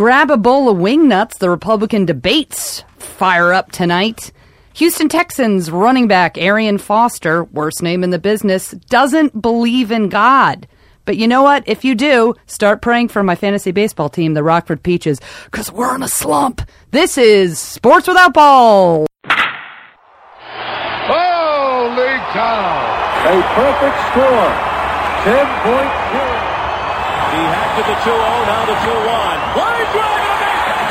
Grab a bowl of wing nuts. The Republican debates fire up tonight. Houston Texans running back Arian Foster, worst name in the business, doesn't believe in God. But you know what? If you do, start praying for my fantasy baseball team, the Rockford Peaches, because we're in a slump. This is Sports Without Balls. Holy cow! A perfect score. 10 point game. He had to the 2 0, now the 2 1. Line drive and a base hit.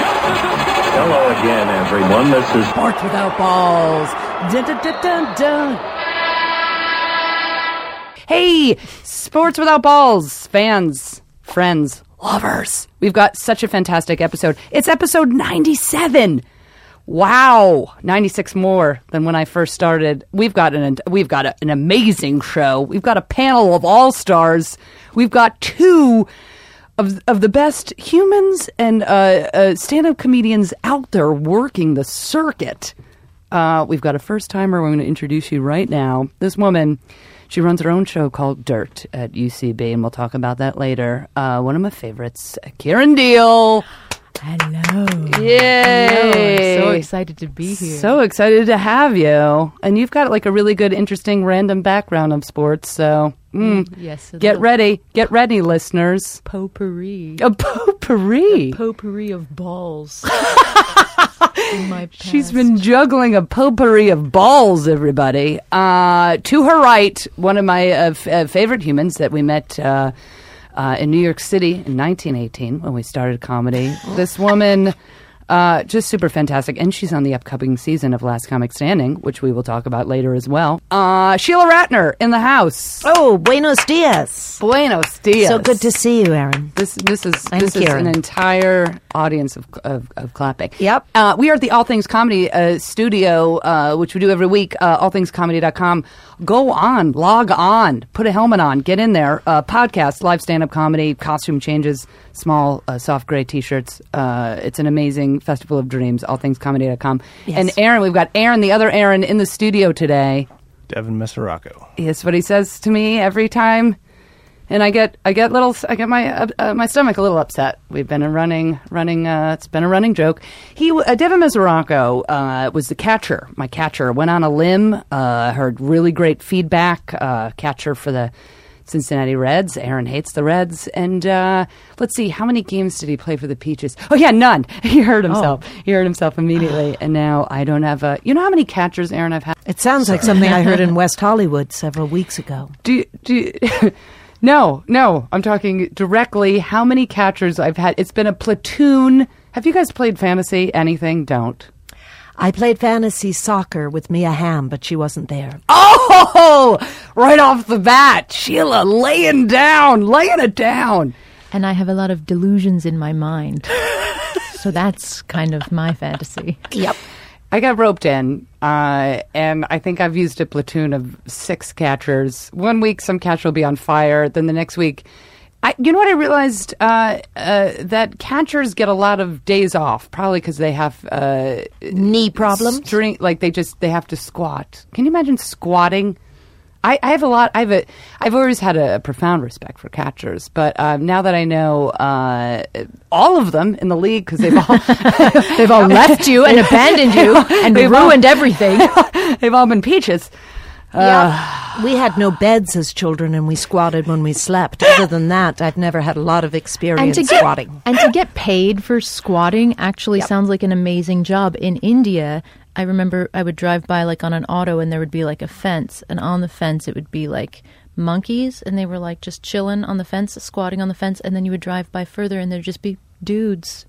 Just as it's going. Hello again, everyone. This is Sports Without Balls. Dun, dun, dun, dun, dun. Hey, Sports Without Balls fans, friends, lovers. We've got such a fantastic episode. It's episode 97. Wow, 96 more than when I first started. We've got an we've got a, an amazing show. We've got a panel of all-stars. We've got two of of the best humans and uh, uh, stand-up comedians out there working the circuit. Uh, we've got a first timer. We're going to introduce you right now. This woman, she runs her own show called Dirt at UCB, and we'll talk about that later. Uh, one of my favorites, Kiran Deol. Hello. Yay! Hello. So excited to be here. So excited to have you. And you've got like a really good, interesting, random background of sports. So mm, yes, get ready. Get ready, listeners. potpourri. A potpourri. potpourri of balls. my. She's been juggling a potpourri of balls, everybody. Uh, to her right, one of my uh, f- uh, favorite humans that we met uh, in New York City in 1918 when we started comedy. this woman, uh, just super fantastic. And she's on the upcoming season of Last Comic Standing, which we will talk about later as well. Uh, Sheila Ratner in the house. Oh, buenos dias. Buenos dias. So good to see you, Aaron. This this is I'm this is an entire audience of of, of clapping. Yep. Uh, we are at the All Things Comedy uh, studio, uh, which we do every week. Uh, allthingscomedy.com. Go on, log on, put a helmet on, get in there. Uh, podcast, live stand up comedy, costume changes, small uh, soft gray t shirts. Uh, it's an amazing festival of dreams. all Allthingscomedy.com. Yes. And Aaron, we've got Aaron, the other Aaron, in the studio today. Devin Mesoraco. That's what he says to me every time, and I get I get little I get my uh, uh, my stomach a little upset. We've been a running running uh, it's been a running joke. He uh, Devin Mesoraco uh, was the catcher. My catcher went on a limb. Uh, heard really great feedback. Uh, catcher for the Cincinnati Reds. Aaron hates the Reds, and uh, let's see how many games did he play for the Peaches? Oh yeah, none. He hurt himself. He hurt himself immediately, and now I don't have a. You know how many catchers, Aaron? I've had. It sounds like something I heard in West Hollywood several weeks ago. Do do no, no. I'm talking directly. How many catchers I've had? It's been a platoon. Have you guys played fantasy? Anything? Don't. I played fantasy soccer with Mia Hamm, but she wasn't there. Oh, right off the bat, Sheila laying down, laying it down. and I have a lot of delusions in my mind. so that's kind of my fantasy. Yep. I got roped in, uh, and I think I've used a platoon of six catchers. One week, some catcher will be on fire. Then the next week, I, you know what I realized? Uh, uh, that catchers get a lot of days off, probably because they have uh, Knee problems? string, like they just they have to squat. Can you imagine squatting? I, I have a lot. I have a. I've always had a, profound respect for catchers, but um, now that I know uh, all of them in the league because they've all They've all left you and abandoned you and They've all- ruined everything. they've all been peaches. Yep. We had no beds as children and we squatted when we slept. Other than that, I've never had a lot of experience and to get squatting. and to get paid for squatting actually sounds like an amazing job. In India, I remember I would drive by like on an auto and there would be like a fence, and on the fence it would be like monkeys, and they were like just chilling on the fence, squatting on the fence, and then you would drive by further and there'd just be dudes.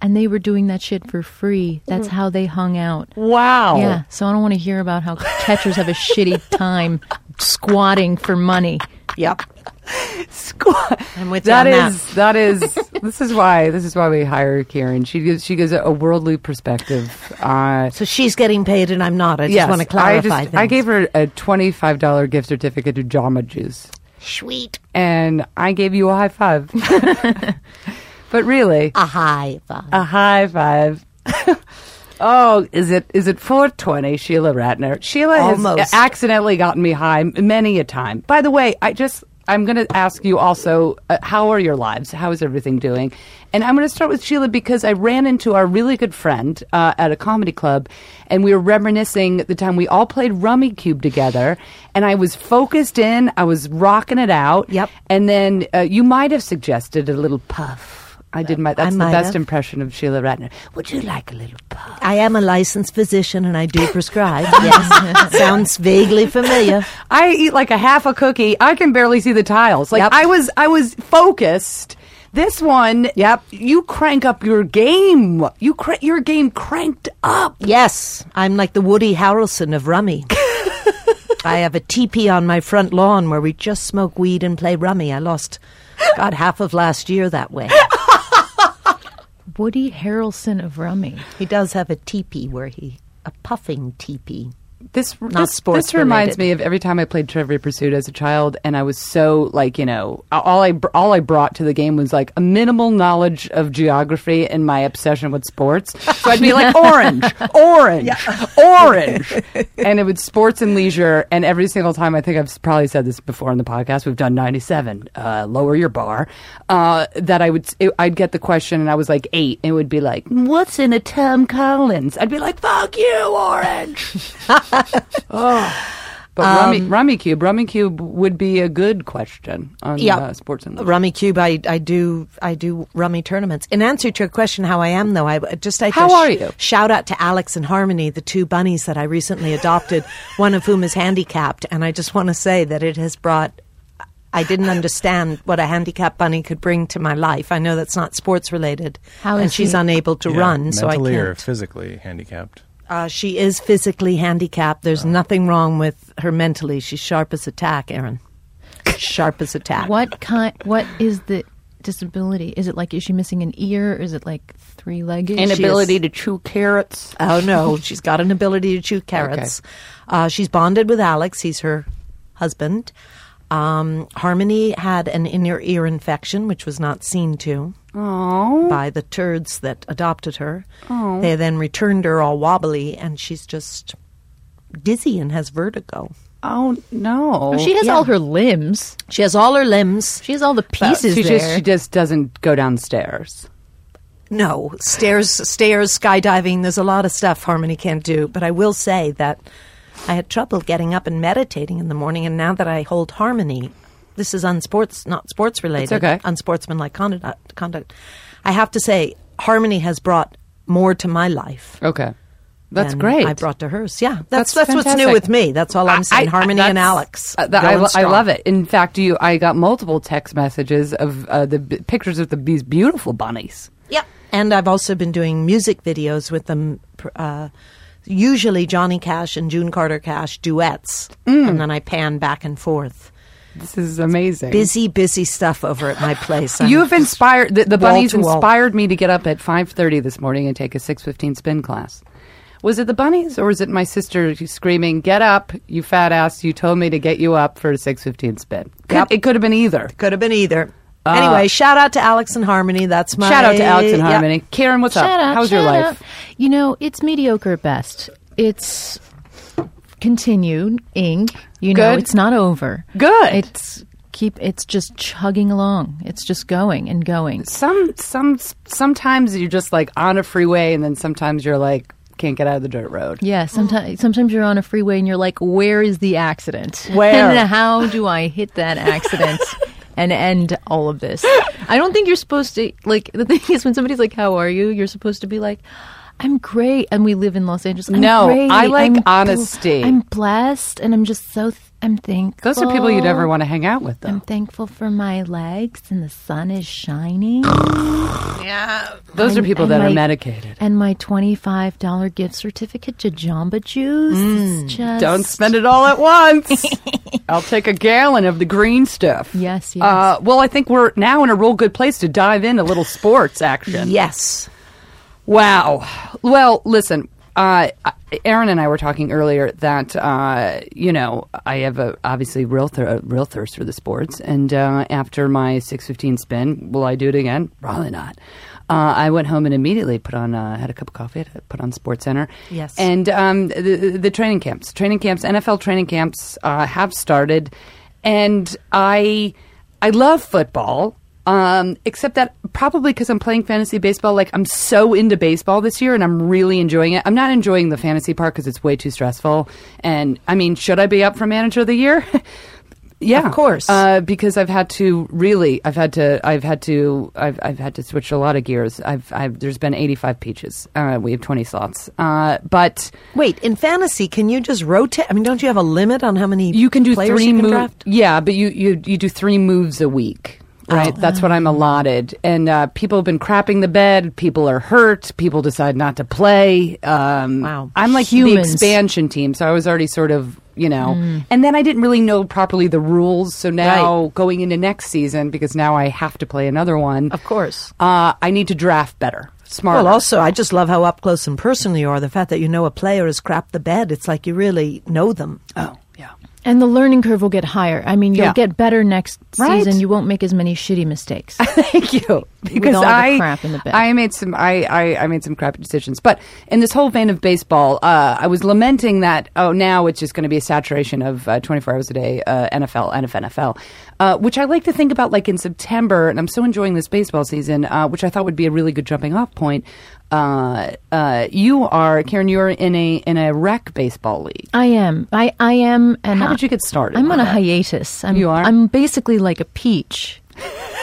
And they were doing that shit for free. That's how they hung out. Wow. Yeah, so I don't want to hear about how catchers have a shitty time squatting for money. Yep. Squat. I'm with you That on that. is that is this is why this is why we hire Karen. She gives she gives a worldly perspective. Uh, So she's getting paid and I'm not. I just yes, want to clarify I, just. I gave her a twenty five dollar gift certificate to Jamba Juice, Sweet. and I gave you a high five. but really, A high five. a high five. oh, is it is it four twenty? Sheila Ratner. Sheila Almost. has accidentally gotten me high many a time. By the way, I just I'm going to ask you also, uh, how are your lives? How is everything doing? And I'm going to start with Sheila because I ran into our really good friend uh, at a comedy club, and we were reminiscing the time we all played Rummikub together. And I was focused in, I was rocking it out. Yep. And then uh, you might have suggested a little puff. I did my. That's the best have. impression of Sheila Ratner. Would you like a little puff? I am a licensed physician and I do prescribe. yes. Sounds vaguely familiar. I eat like a half a cookie. I can barely see the tiles. Like Yep. I was, I was focused. This one, Yep. You crank up your game. You cra- your game cranked up. Yes, I'm like the Woody Harrelson of rummy. I have a teepee on my front lawn where we just smoke weed and play rummy. I lost, God, half of last year that way. Woody Harrelson of Rummy. He does have a teepee where he, a puffing teepee. This this, sports this reminds related. me of every time I played Trivia Pursuit as a child, and I was so like you know all I all I brought to the game was like a minimal knowledge of geography and my obsession with sports. So I'd be like orange, orange, orange, and it was sports and leisure. And every single time, I think I've probably said this before on the podcast. We've done ninety seven. Uh, lower your bar. Uh, that I would it, I'd get the question, and I was like eight. And it would be like, "What's in a Tom Collins?" I'd be like, "Fuck you, orange." Oh. But Rummy, Rummikub, Rummy Cube would be a good question on Yeah. uh, sports and Rummikub, I, I do I do rummy tournaments. In answer to your question, how I am though, I I just like How to are you? Shout out to Alex and Harmony, the two bunnies that I recently adopted, one of whom is handicapped, and I just want to say that it has brought. I didn't understand what a handicapped bunny could bring to my life. I know that's not sports related, How and she's he? unable to Yeah, run, so I can't. mentally or physically handicapped. Uh, she is physically handicapped. There's Oh. nothing wrong with her mentally. She's sharp as a tack, Aaron. Sharp as a tack. What kind? What is the disability? Is it like is she missing an ear? Is it like three legged? inability to chew carrots. Oh no, she's got an ability to chew carrots. Uh, she's bonded with Alex. He's her husband. Um, Harmony had an inner ear infection, which was not seen to Oh, by the turds that adopted her. They then returned her all wobbly, and she's just dizzy and has vertigo. oh no! she has yeah. all her limbs. She has all her limbs. She has all the pieces she there. just she just doesn't go downstairs. No, stairs, stairs, skydiving. There's a lot of stuff Harmony can't do. But I will say that I had trouble getting up and meditating in the morning, and now that I hold Harmony, this is unsports, not sports related, okay. unsportsmanlike conduct. Conduct. I have to say, Harmony has brought more to my life. Okay, that's great. I brought to hers. Yeah, That's that's that's, what's new with me. That's all I'm saying. I- I- Harmony and Alex. uh, that- I, lo- I love it. In fact, you I got multiple text messages of uh, the b- pictures of the, these beautiful bunnies. Yeah. And I've also been doing music videos with them, uh, usually Johnny Cash and June Carter Cash duets. Mm. And then I pan back and forth. This is amazing. Busy, busy stuff over at my place. You have inspired the, the bunnies inspired me to get up at five thirty this morning and take a six fifteen spin class. Was it the bunnies or was it my sister screaming, "Get up, you fat ass! You told me to get you up for a six fifteen spin." Could- It could have been either. Could have been either. Anyway, shout out to Alex and Harmony. That's my Uh, Shout out to Alex and yeah. Harmony. Karen, what's Shout up? out, How's your life? out. You know, it's mediocre at best. It's continued continuing. You know, Good. it's not over. Good. It's keep. It's just chugging along. It's just going and going. Some some sometimes you're just like on a freeway, and then sometimes you're like can't get out of the dirt road. Yeah, sometimes sometimes you're on a freeway and you're like, where is the accident? Where? And how do I hit that accident and end all of this? I don't think you're supposed to like the thing is when somebody's like, How are you? You're supposed to be like I'm great, and we live in Los Angeles. I'm No, great. I like I'm bl- honesty. I'm blessed, and I'm just so th- I'm thankful. Those are people you'd ever want to hang out with, though. I'm thankful for my legs, and the sun is shining. Yeah. Those are people and that are medicated. And my twenty-five dollar gift certificate to Jamba Juice. is just Mm. Don't spend it all at once. I'll take a gallon of the green stuff. Yes, yes. Uh, well, I think we're now in a real good place to dive into a little sports action. Yes. Wow. Well, listen, uh, Aaron and I were talking earlier that uh, you know I have a obviously real thir- real thirst for the sports, and uh, after my six fifteen spin, will I do it again? Probably not. Uh, I went home and immediately put on uh, had a cup of coffee, put on Sports Center. Yes. and um, the, the training camps, training camps, NFL training camps uh, have started. and I I love football. Um, except that probably because I'm playing fantasy baseball, like I'm so into baseball this year and I'm really enjoying it. I'm not enjoying the fantasy part because it's way too stressful. And I mean, should I be up for manager of the year? yeah, Of course. Uh, because I've had to really, I've had to, I've had to, I've, I've had to switch a lot of gears. I've, I've there's been 85 peaches. Uh, we have 20 slots. Uh, but Wait, in fantasy, can you just rotate? I mean, don't you have a limit on how many you can do three moves. Yeah, but you, you you do three moves a week. Right, Oh. that's what I'm allotted, and uh, people have been crapping the bed. People are hurt. People decide not to play. Um, Wow. I'm like Humans. the expansion team, so I was already sort of you know, Mm. and then I didn't really know properly the rules. So now going into next season, because now I have to play another one. Of course. uh, I need to draft better, smarter. Well, also, I just love how up close and personal you are. The fact that you know a player has crapped the bed, it's like you really know them. oh yeah. And the learning curve will get higher. I mean, you'll Yeah. get better next Right. season. You won't make as many shitty mistakes. Thank you. Because I, crap in the bed. I made some, I, I, I made some crappy decisions. But in this whole vein of baseball, uh, I was lamenting that. Oh, now it's just going to be a saturation of uh, 24 hours a day uh, NFL, NFL, NFL, uh, which I like to think about like in September. And I'm so enjoying this baseball season, uh, which I thought would be a really good jumping off point. Uh, uh, you are Karen. You're in a in a rec baseball league. I am. I, I am. And How I- did you get started? I'm on a hiatus. I'm, You are? I'm basically like a peach.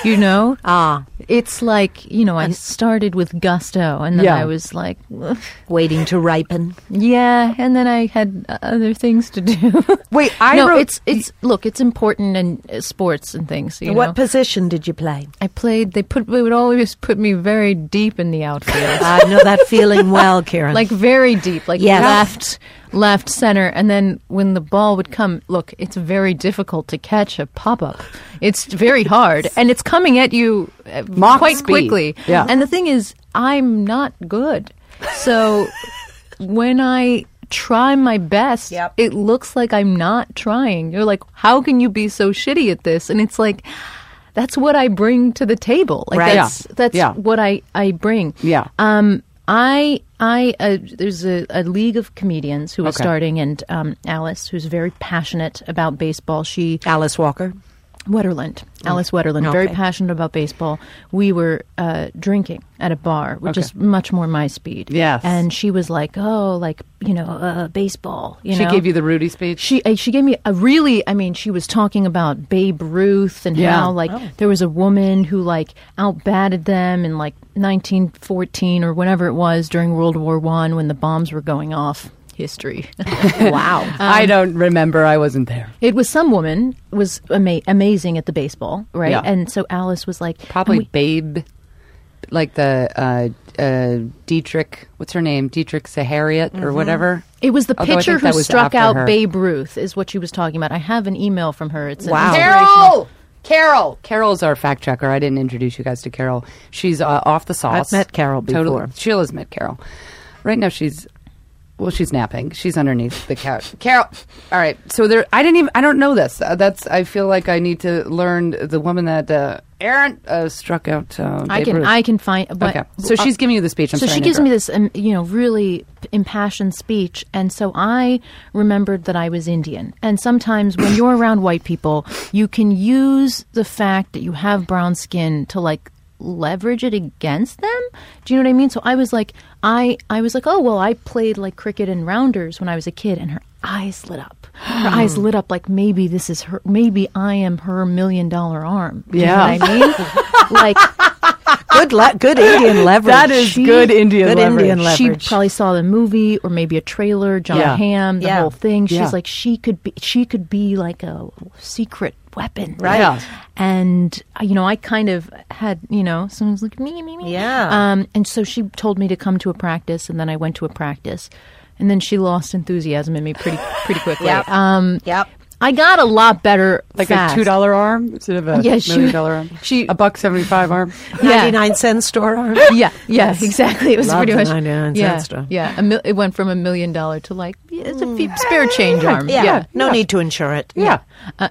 You know? Ah, It's like, you know, I started with gusto and then Yeah. I was like, "Ugh, waiting to ripen. yeah, and then I had other things to do. Wait, I no, wrote. it's it's look, it's important in uh, sports and things. You what know? position did you play? I played. They put. They would always put me very deep in the outfield, I know that feeling well, Karen. like very deep, like Yes. left, left, center, and then when the ball would come, look, it's very difficult to catch a pop up. It's very hard, and it's coming at you uh, quite speed. quickly. Yeah. And the thing is, I'm not good, so when I try my best, Yep. it looks like I'm not trying. You're like, how can you be so shitty at this? And it's like, that's what I bring to the table. Like Right. that's Yeah. that's Yeah. what I I bring. Yeah. Um. I I uh, there's a, a league of comedians who are Okay. starting, and um, Alice, who's very passionate about baseball. She Alice Walker. Wetterland, Alice Wetterland, very Okay. passionate about baseball. We were uh, drinking at a bar, which is much more my speed. Yes. and she was like, "Oh, like you know, uh, baseball." You she know? gave you the Rudy speech. She uh, she gave me a really I mean she was talking about Babe Ruth and Yeah. how like there was a woman who like outbatted them in like 1914 or whenever it was during World War 1 when the bombs were going off history. Wow. I don't remember. I wasn't there. it was some woman was ama- amazing at the baseball, right? Yeah. And so Alice was like Probably we- Babe, like the uh, uh, Dietrich. What's her name? Dietrich Sahariot or whatever. it was the Although pitcher who struck out her. Babe Ruth is what she was talking about. I have an email from her. It's an Wow. inspirational- Carol. Carol's our fact checker. I didn't introduce you guys to Carol. She's uh, off the sauce. I've met Carol Totally. before. Sheila's met Carol. Right now she's well, she's napping. She's underneath the couch. Carol. All right. So there. I didn't even. I don't know this. Uh, that's. I feel like I need to learn the woman that uh, Aaron uh, struck out. Uh, I Babe can Ruth. I can find but okay. So she's giving you the speech. I'm so sorry she gives me this um, you know really impassioned speech and so i remembered that i was indian and sometimes when you're around white people you can use the fact that you have brown skin to like leverage it against them. Do you know what i mean? So i was like i i was like oh well i played like cricket and rounders when i was a kid and her eyes lit up. Her eyes lit up like maybe this is her maybe i am her million dollar arm. Do you know Yeah. what i mean? Like good, le- good Indian leverage. That is She- good Indian good leverage. Indian leverage. she probably saw the movie or maybe a trailer Jon Yeah. hamm the Yeah. whole thing she's Yeah. like she could be she could be like a secret weapon Right. Yeah. and uh, you know i kind of had you know someone's like me me me Yeah. um and so she told me to come to a practice and then i went to a practice and then she lost enthusiasm in me pretty pretty quickly Yep. um Yep. I got a lot better like fast. a two dollar arm instead of a Yeah, she- million dollar arm. she- a buck seventy five arm. Yeah. 99 cent store arm. yeah, yeah, exactly. It was Love pretty much 99 cent yeah, stuff. Yeah, a mil- it went from a million dollar to like it's a few spare change arm. Yeah. Yeah. No need to insure it. Yeah.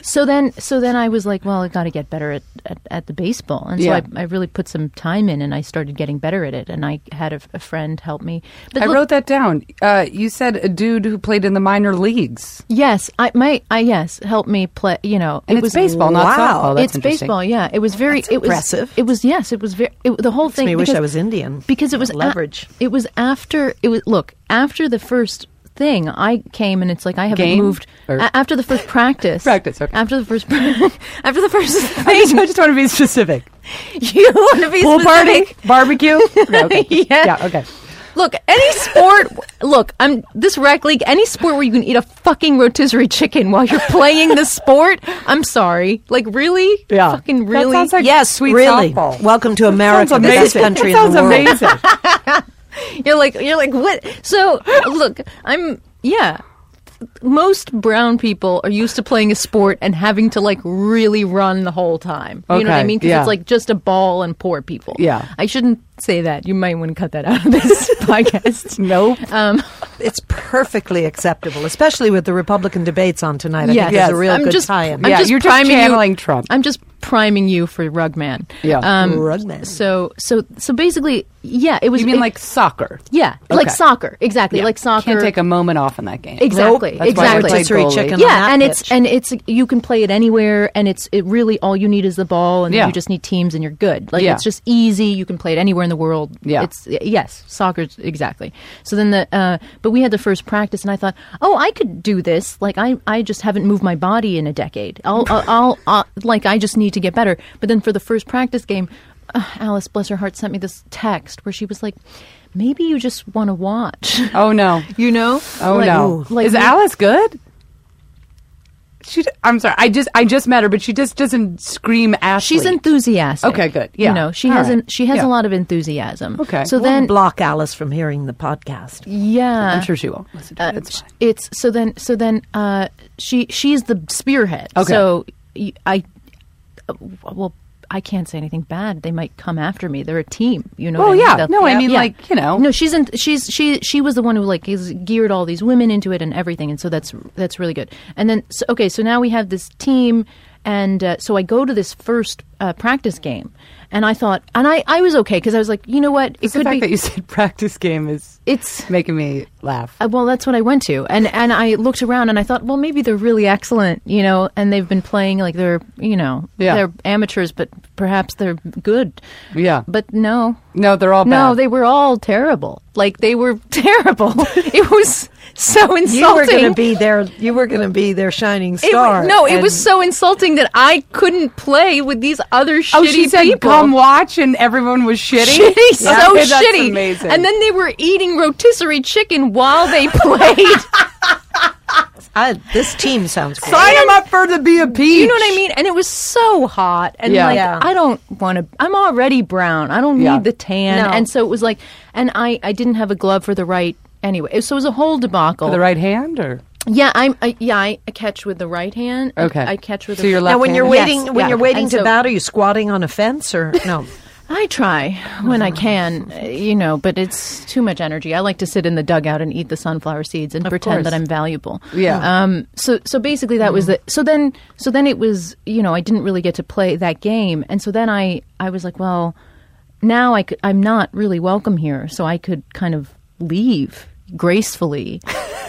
So then, so then I was like, well, I got to get better at, at, at the baseball, and so I, I really put some time in, and I started getting better at it, and I had a, a friend help me. But I look- wrote that down. Uh, you said a dude who played in the minor leagues. yes, yes, I my I yes helped me play. You know, And it was baseball, not Wow. softball. That's it's baseball. Yeah, it was very. That's it was impressive. It was yes. It was very. It, the whole thing. me wish because- I was Indian. because it was a- leverage. it was after it was look after the first thing I came and it's like I haven't Game? moved Or- a- after the first practice. Practice, okay. After the first after the first I just. I just want to be specific. you want to be Pool party, barbecue. No, okay. Yeah. yeah, okay. Look, any sport. look, I'm this rec league. Any sport where you can eat a fucking rotisserie chicken while you're playing the sport. I'm sorry. Like really? Yeah. Fucking That really? sounds like yes, sweet really. softball. Welcome to America, Sounds the best amazing. country It in the sounds world. amazing. You're like you're like what? So look, I'm yeah. Most brown people are used to playing a sport and having to like really run the whole time. You know what I mean? Because yeah. it's like just a ball and poor people. Yeah. I shouldn't say that. You might want to cut that out of this podcast. Nope. Um, It's perfectly acceptable, especially with the Republican debates on tonight. I Yes. think there's a real I'm good just- tie-in. I'm yeah, just you're just priming you- channeling Trump. I'm just priming you for Rugman. Yeah. Um, Rugman. So so so basically, yeah, it was. you mean it- like soccer? yeah, like soccer, exactly, Yeah. like soccer. Can't take a moment off in that game. Exactly, That's why exactly. played Rotisserie chicken. on yeah, that and it's and it's you can play it anywhere, and it's it really all you need is the ball, and Yeah. you just need teams, and you're good. Like Yeah. it's just easy. You can play it anywhere in the world. Yeah. it's yes, soccer's exactly. So then the uh, but we had the first practice, and I thought, oh, I could do this. Like I I just haven't moved my body in a decade. I'll I'll, I'll, I'll like I just need to get better. But then for the first practice game, uh, Alice, bless her heart, sent me this text where she was like. Maybe you just want to watch. Oh no. You know? Oh Like- no. like Is we- Alice good? She. d- I'm sorry. I just. I just met her, but she just doesn't scream Ashley. She's enthusiastic. Okay, good. Yeah. You know, she All has right. an, she has Yeah. a lot of enthusiasm. Okay. So Won't then block Alice from hearing the podcast. yeah. I'm sure she won't uh. It's it's so then so then uh she she's the spearhead. Okay. So y- I well I can't say anything bad. They might come after me. They're a team, you know. Well, what I mean? yeah. No, I mean, like, you know. No, she's in. She's she she was the one who like is geared all these women into it and everything, and so that's that's really good. And then so, okay, so now we have this team, and uh, so I go to this first uh, practice game, and I thought, and I I was okay because I was like, you know what, it It's the could fact be. that you said practice game is it's making me laugh. uh, well, that's what I went to, and and I looked around and I thought, well, maybe they're really excellent, you know, and they've been playing like they're, you know, Yeah. they're amateurs, but perhaps they're good. Yeah. But no, No, they're all no, bad. they were all terrible. Like they were terrible. it was so insulting. You were going to be their. You were going to be their shining It star. wa- no, it was so insulting that I couldn't play with these other shitty Oh, she said, people. "Come watch," and everyone was shitty. Shitty, so Okay, that's shitty. amazing. And then they were eating rotisserie chicken while they played. I, this team sounds great. sign them up for the be a peach. You know what I mean? And it was so hot, and Yeah. like Yeah. I don't want to. I'm already brown. I don't need the tan. No. And so it was like, and I I didn't have a glove for the right. Anyway, so it was a whole debacle. For the right hand, or Yeah, I'm. I, yeah, I, I catch with the right hand. I- Okay. I, catch with. So the, you're Now, when you're waiting, Yes, when yeah. you're waiting And to so- bat, are you squatting on a fence or no? I try when I can, you know, but it's too much energy. I like to sit in the dugout and eat the sunflower seeds and pretend course. that I'm valuable. Yeah. Um. So so basically that was the. So then so then it was you know I didn't really get to play that game, and so then I I was like, well, now I could, I'm not really welcome here, so I could kind of leave gracefully,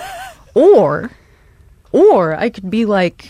or or I could be like,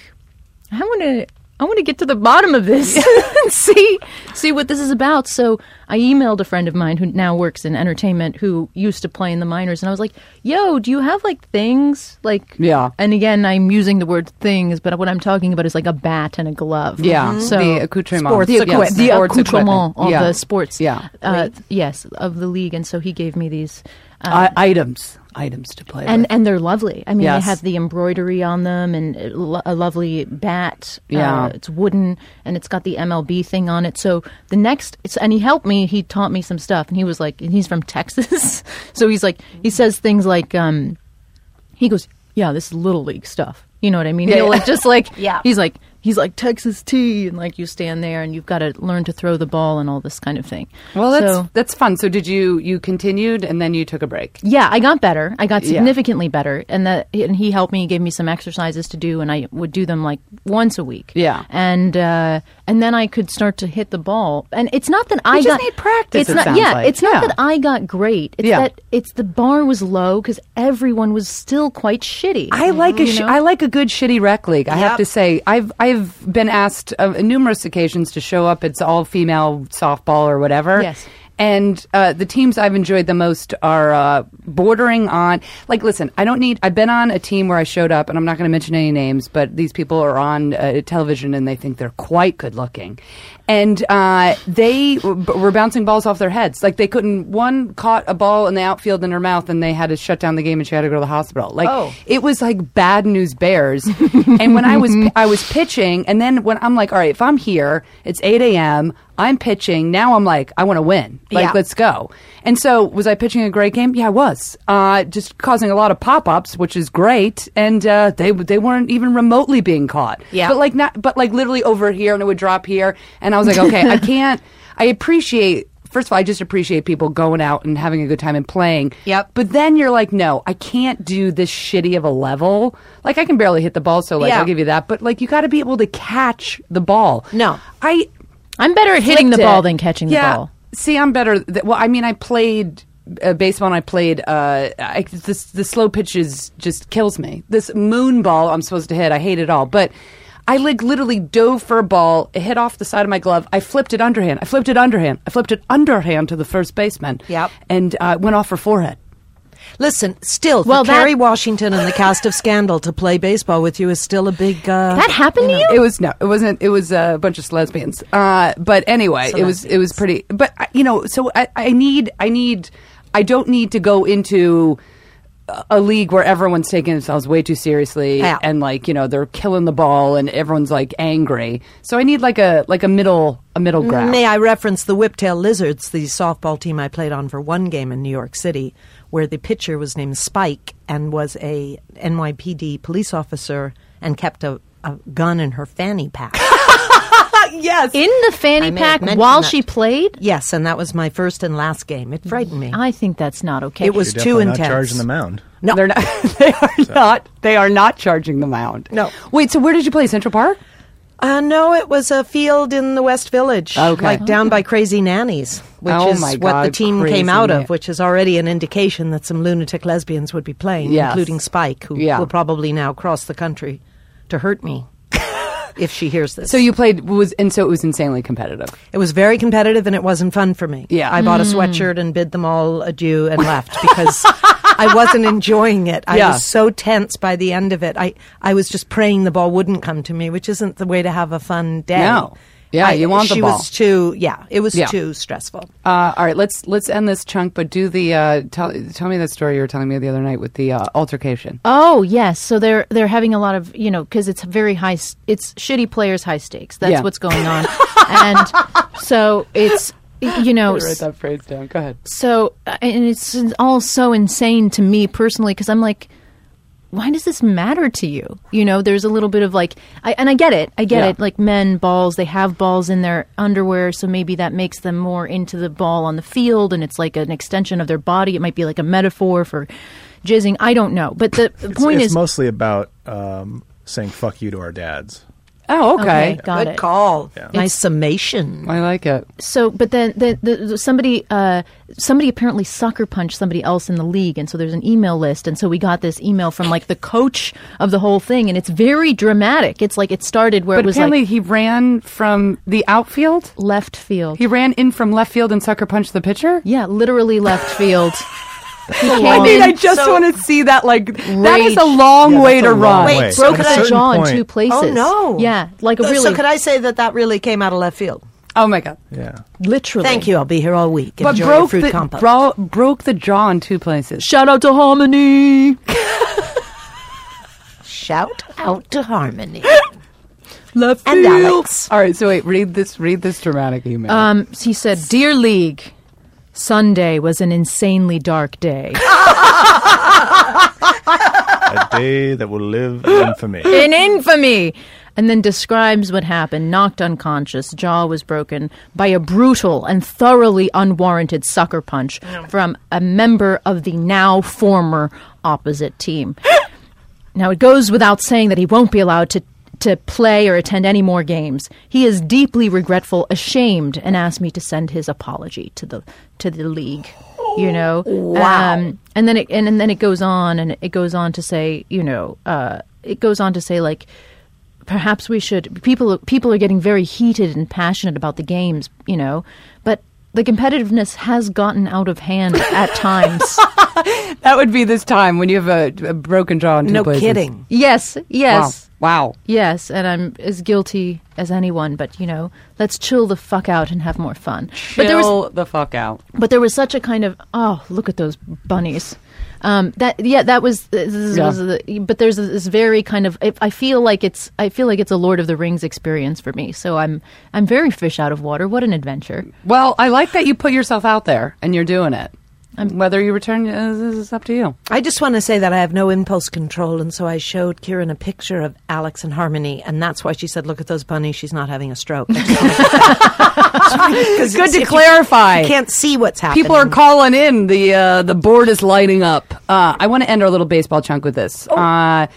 I want to. I want to get to the bottom of this and see see what this is about. So I emailed a friend of mine who now works in entertainment who used to play in the minors, and I was like, "Yo, do you have like things like?" Yeah. And again, I'm using the word things, but what I'm talking about is like a bat and a glove. Yeah, So the accoutrement. Sports the, Yes, equipment. the sports accoutrement of Yeah. the sports. Yeah. Uh, yes, of the league, and so he gave me these. I- items, items to play and with. and they're lovely. I mean, Yes. they have the embroidery on them and a lovely bat. Yeah. uh, it's wooden and it's got the MLB thing on it. So the next, it's, and he helped me. He taught me some stuff, and he was like, and he's from Texas, so he's like, he says things like, um, he goes, "Yeah, this is little league stuff." You know what I mean? Yeah, He'll yeah. like just like, Yeah. He's like, he's like Texas T, and like you stand there and you've got to learn to throw the ball and all this kind of thing. Well, that's So- that's fun. So did you you continued and then you took a break? yeah, I got better. I got Yeah. significantly better, and that and he helped me, gave me some exercises to do, and I would do them like once a week. Yeah. and uh, and then I could start to hit the ball. And it's not that I just got need practice, It's it not. yeah, like. it's not Yeah. that I got great. It's Yeah. that it's the bar was low because everyone was still quite shitty. I like a sh- I like a good shitty rec league. I have to say, I've I've been asked uh, numerous occasions to show up. It's all female softball or whatever. Yes. And uh, the teams I've enjoyed the most are uh, bordering on. Like, listen, I don't need. I've been on a team where I showed up, and I'm not going to mention any names, but these people are on uh, television, and they think they're quite good looking, and uh, they w- were bouncing balls off their heads. Like they couldn't. One caught a ball in the outfield in her mouth, and they had to shut down the game, and she had to go to the hospital. Like Oh. it was like bad news bears. and when I was I was pitching, and then when I'm like, all right, if I'm here, it's 8 a.m. I'm pitching. Now I'm like, I want to win. Like, Yeah. let's go. And so, was I pitching a great game? Yeah, I was. Uh, just causing a lot of pop ups, which is great. And uh, they they weren't even remotely being caught. Yeah. but like not, but like literally over here, and it would drop here. And I was like, okay, I can't. I appreciate. First of all, I just appreciate people going out and having a good time and playing. Yep. But then you're like, no, I can't do this shitty of a level. Like I can barely hit the ball, so like Yeah. I'll give you that. But like you got to be able to catch the ball. No. I I'm better at hitting the ball it. than catching yeah. the ball. See, I'm better. Th- well, I mean, I played uh, baseball. and I played. Uh, I, this, the slow pitches just kills me. This moon ball I'm supposed to hit, I hate it all. But I like literally dove for a ball. It hit off the side of my glove. I flipped it underhand. I flipped it underhand. I flipped it underhand to the first baseman. Yep. And uh, went off her forehead. Listen, still, for Well, that- Kerry Washington and the cast of Scandal to play baseball with you is still a big. Uh, That happened to you? It was no, it wasn't. It was a bunch of lesbians. Uh, but anyway, Some it was it was pretty. But you know, so I, I need I need I don't need to go into a- league where everyone's taking themselves way too seriously Yeah. and like you know they're killing the ball and everyone's like angry. So I need like a like a middle a middle ground. May I reference the Whiptail Lizards, the softball team I played on for one game in New York City, where the pitcher was named Spike and was a NYPD police officer and kept a, a gun in her fanny pack. yes. In the fanny I may have pack while that. she played? yes, and that was my first and last game. It frightened me. I think that's not okay. It was You're too intense. not charging the mound. No. They're not. They are not. They are not charging the mound. No. Wait. So where did you play? Central Park? Uh, no, it was a field in the West Village, Okay. like down by Crazy Nannies, which Oh is my what the team came out of, which is already an indication that some lunatic lesbians would be playing, Yes. including Spike, who Yeah. will probably now cross the country to hurt me if she hears this. So you played was and so it was insanely competitive. it was very competitive and it wasn't fun for me. Yeah. I bought a mm. sweatshirt and bid them all adieu and left because I wasn't enjoying it. I Yeah. was so tense by the end of it. I, I was just praying the ball wouldn't come to me, which isn't the way to have a fun day. No. Yeah, I- you want the she ball. was too. Yeah, it was Yeah. too stressful. Uh, all right, let's let's end this chunk, but do the uh, tell tell me that story you were telling me the other night with the uh, altercation. Oh yes, so they're they're having a lot of you know because it's very high. It's shitty players, high stakes. That's Yeah. what's going on, and so it's you know Write that phrase down. Go ahead. so uh, and it's all so insane to me personally because I'm like, why does this matter to you? You know, there's a little bit of like, I, and I get it, I get Yeah. it. Like men, balls, they have balls in their underwear, so maybe that makes them more into the ball on the field, and it's like an extension of their body. It might be like a metaphor for jizzing. I don't know, but the, It's, point it's is, mostly about um, saying "fuck you" to our dads. Oh, okay. okay, got Good it. call. Yeah. Nice summation. I like it. so but then the, the, the somebody uh, somebody apparently sucker punched somebody else in the league and so there's an email list and so we got this email from like the coach of the whole thing and it's very dramatic it's like it started where But it was apparently like he ran from the outfield. left field He ran in from left field and sucker punched the pitcher. yeah literally left field he came I mean, I just so- want to see that. Like that is a long Yeah, way to long run. Wait, way. broke At a his certain jaw in point- two places Oh no! yeah like a really So could I say that that really came out of left field? Oh my god! Yeah. literally Thank you. I'll be here all week. But Enjoy broke fruit the compost. bro- broke the jaw in two places. shout out to harmony Shout out to Harmony Left and Alex. All right, so wait, read this. Read this dramatic email. um he said dear league sunday was an insanely dark day a day that will live in infamy. in infamy. And then describes what happened. Knocked unconscious, jaw was broken by a brutal and thoroughly unwarranted sucker punch from a member of the now former opposite team. now, it goes without saying that he won't be allowed to, to play or attend any more games. He is deeply regretful, ashamed, and asked me to send his apology to the to the league. You know, Wow. Um, and then it and, and then it goes on, and it goes on to say, you know, uh, it goes on to say like perhaps we should people people are getting very heated and passionate about the games you know but the competitiveness has gotten out of hand at times That would be this time when you have a, a broken jaw in two No places. kidding. yes yes Wow. Wow. yes and i'm as guilty as anyone but you know let's chill the fuck out and have more fun but there was Chill the fuck out. but there was such a kind of oh look at those bunnies um, that yeah that was, this Yeah. was the, but there's this very kind of I- I feel like it's I feel like it's a Lord of the Rings experience for me so I'm I'm very fish out of water what an adventure Well, I like that you put yourself out there and you're doing it. Whether you return, uh, this is up to you. I just want to say that I have no impulse control, and so I showed Kieran a picture of Alex and Harmony, and that's why she said, "Look at those bunnies. She's not having a stroke." Good Good to clarify. You can't see what's happening. People are calling in. The uh, the board is lighting up. Uh, I want to end our little baseball chunk with this. Uh,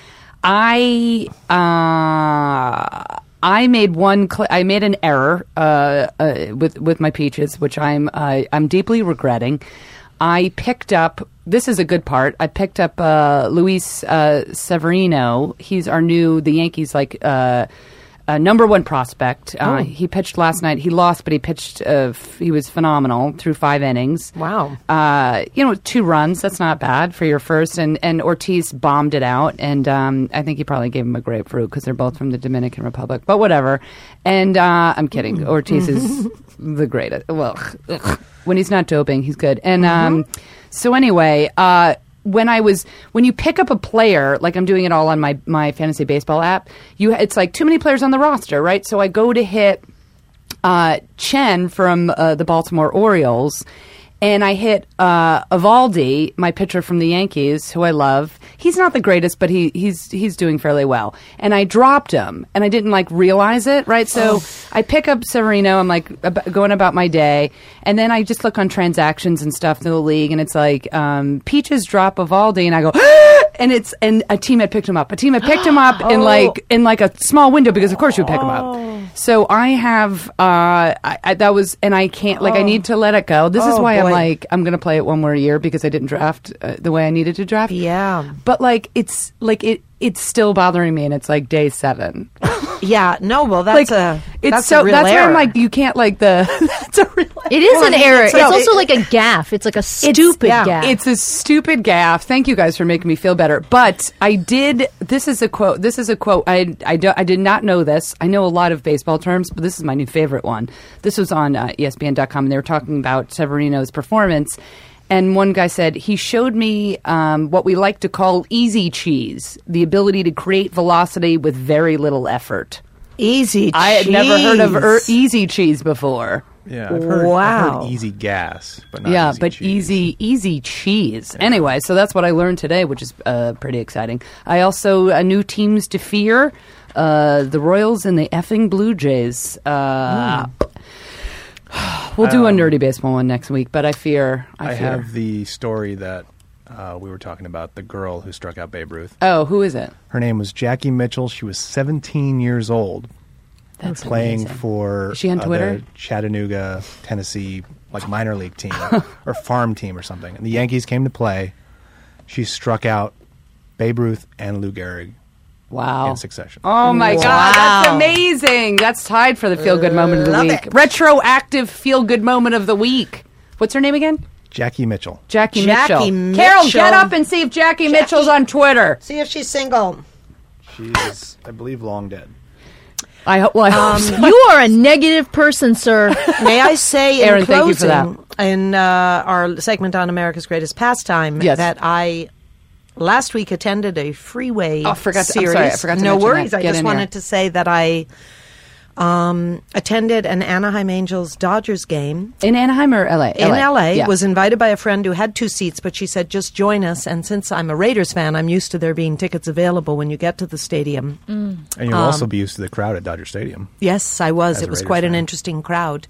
I uh, I made one. Cl- I made an error uh, uh, with with my peaches, which I'm uh, I'm deeply regretting. I picked up. This is a good part. I picked up uh, Luis uh, Severino. He's our new the Yankees like. Uh, uh, number one prospect. Uh, He pitched last night. He lost, but he pitched. Uh, f- he was phenomenal through five innings. Wow. Uh, you know, two runs. That's not bad for your first. And and Ortiz bombed it out. And um, I think he probably gave him a grapefruit because they're both from the Dominican Republic. But whatever. And uh, I'm kidding. Ortiz is the greatest. Well, when he's not doping, he's good. And um, so anyway. When I was when you pick up a player, like I'm doing it all on my my fantasy baseball app, you it's like too many players on the roster, right? So I go to hit uh, Chen from uh, the Baltimore Orioles, and I hit uh, Eovaldi, my pitcher from the Yankees, who I love. He's not the greatest, but he he's he's doing fairly well. And I dropped him, and I didn't like realize it, right? So I pick up Severino. I'm like ab- going about my day, and then I just look on transactions and stuff in the league, and it's like um, Peaches drop Eovaldi, and I go. And it's and a team had picked him up. A team had picked him up in like in like a small window because of course you would pick him up. So I have uh I, I, that was and I can't like I need to let it go. This is Oh, why I'm like I'm going to play it one more year because I didn't draft uh, the way I needed to draft. Yeah. But like it's like it it's still bothering me and it's like day 7. Yeah. No. Well, that's like a it's that's so a real that's where I'm like you can't like the that's a real it is Well, I an mean, error it's it's, like- also like a gaff it's like a stupid yeah. gaff It's a stupid gaff. Thank you guys for making me feel better. But I did. This is a quote. This is a quote. I I, do, I did not know this. I know a lot of baseball terms, but this is my new favorite one. This was on uh, ESPN.com, and they were talking about Severino's performance. And one guy said he showed me um, what we like to call easy cheese, the ability to create velocity with very little effort. easy. Cheese. I had never heard of er- easy cheese before. Yeah, I've heard, I've Wow. heard easy gas, but not yeah, easy but cheese. easy, easy cheese. Anyway, so that's what I learned today, which is uh, pretty exciting. I also uh, new teams to fear: uh, the Royals and the effing Blue Jays. Uh, We'll do a nerdy baseball one next week, but I fear. I, I fear. have the story that uh, we were talking about the girl who struck out Babe Ruth. Oh, who is it? Her name was Jackie Mitchell. She was 17 years old, That's playing amazing. for Is she on uh, Twitter? Chattanooga, Tennessee, like minor league team or farm team or something. And the Yankees came to play. She struck out Babe Ruth and Lou Gehrig Wow. in succession. Oh my God, that's amazing. That's tied for the feel good moment of the Love week. it. Retroactive feel good moment of the week. What's her name again? Jackie Mitchell. Jackie, Jackie Mitchell. Carol, Mitchell. get up and see if Jackie, Mitchell's on Twitter. See if she's single. She is, I believe, long dead. I hope. Well, I hope Um, so. you are a negative person sir May I say, in Aaron, thank you for closing, in uh, our segment on America's Greatest Pastime, Yes. that I last week attended a freeway Oh, I forgot to- I'm sorry, I forgot to no worries. that. I Get just in here. wanted to say that I Um, attended an Anaheim Angels Dodgers game In Anaheim or LA? in LA. Yeah. Was invited by a friend who had two seats, but she said, "Just join us." And since I'm a Raiders fan, I'm used to there being tickets available when you get to the stadium. And you'll Um, also be used to the crowd at Dodger Stadium. Yes, I was. As It was Raiders quite an interesting crowd.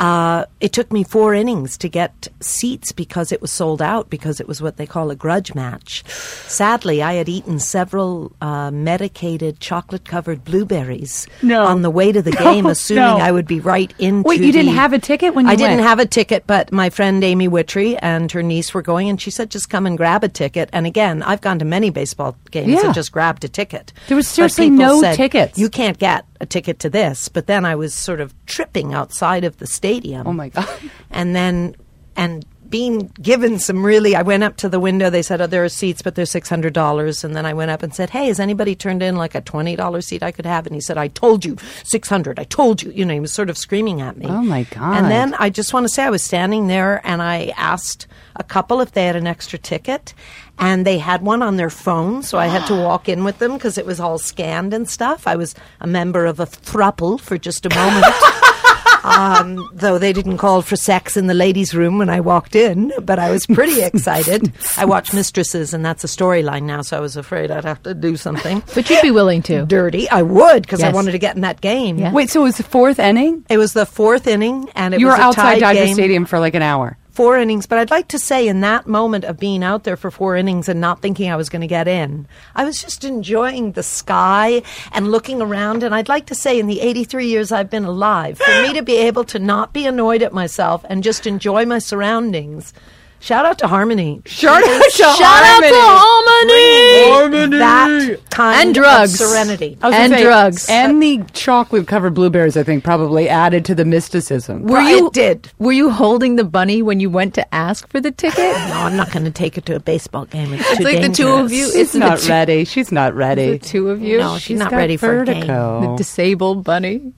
Uh, it took me four innings to get seats because it was sold out because it was what they call a grudge match. Sadly, I had eaten several uh, medicated chocolate covered blueberries No. on the way to the No, game, assuming no. I would be right into. Wait, you didn't have a ticket when you I didn't have a ticket, but my friend Amy Witry and her niece were going, and she said, "Just come and grab a ticket." And again, I've gone to many baseball games Yeah. and just grabbed a ticket. There was seriously no said, tickets. You can't get a ticket to this. But then I was sort of tripping outside of the stadium. Oh my God. And then, and being given some really, I went up to the window. They said, "Oh, there are seats, but they're six hundred dollars." And then I went up and said, "Hey, has anybody turned in like a twenty dollar seat I could have?" And he said, "I told you, six hundred. I told you." You know, he was sort of screaming at me. Oh, my God. And then I just want to say, I was standing there and I asked a couple if they had an extra ticket. And they had one on their phone, so I had to walk in with them because it was all scanned and stuff. I was a member of a thruple for just a moment. um, though they didn't call for sex in the ladies' room when I walked in, but I was pretty excited. I watch Mistresses, and that's a storyline now, so I was afraid I'd have to do something But you'd be willing to. dirty. I would because I wanted to get in that game. Yeah. Wait, so it was the fourth inning? It was the fourth inning, and it You were was a outside tied Dodger game. Stadium for like an hour. Four innings, but I'd like to say in that moment of being out there for four innings and not thinking I was going to get in, I was just enjoying the sky and looking around. And I'd like to say in the 83 years I've been alive, for me to be able to not be annoyed at myself and just enjoy my surroundings. Shout out to Harmony. Shout out to Harmony. Out to Harmony! That kind And drugs. of serenity. I was gonna And say, drugs. And the chocolate covered blueberries, I think, probably added to the mysticism. Were you it did. Were you holding the bunny when you went to ask for the ticket? No, I'm not going to take it to a baseball game. It's, too like the two of dangerous. you. It's not two- ready. She's not ready. The two of you. No, she's not got ready for a game. the disabled bunny.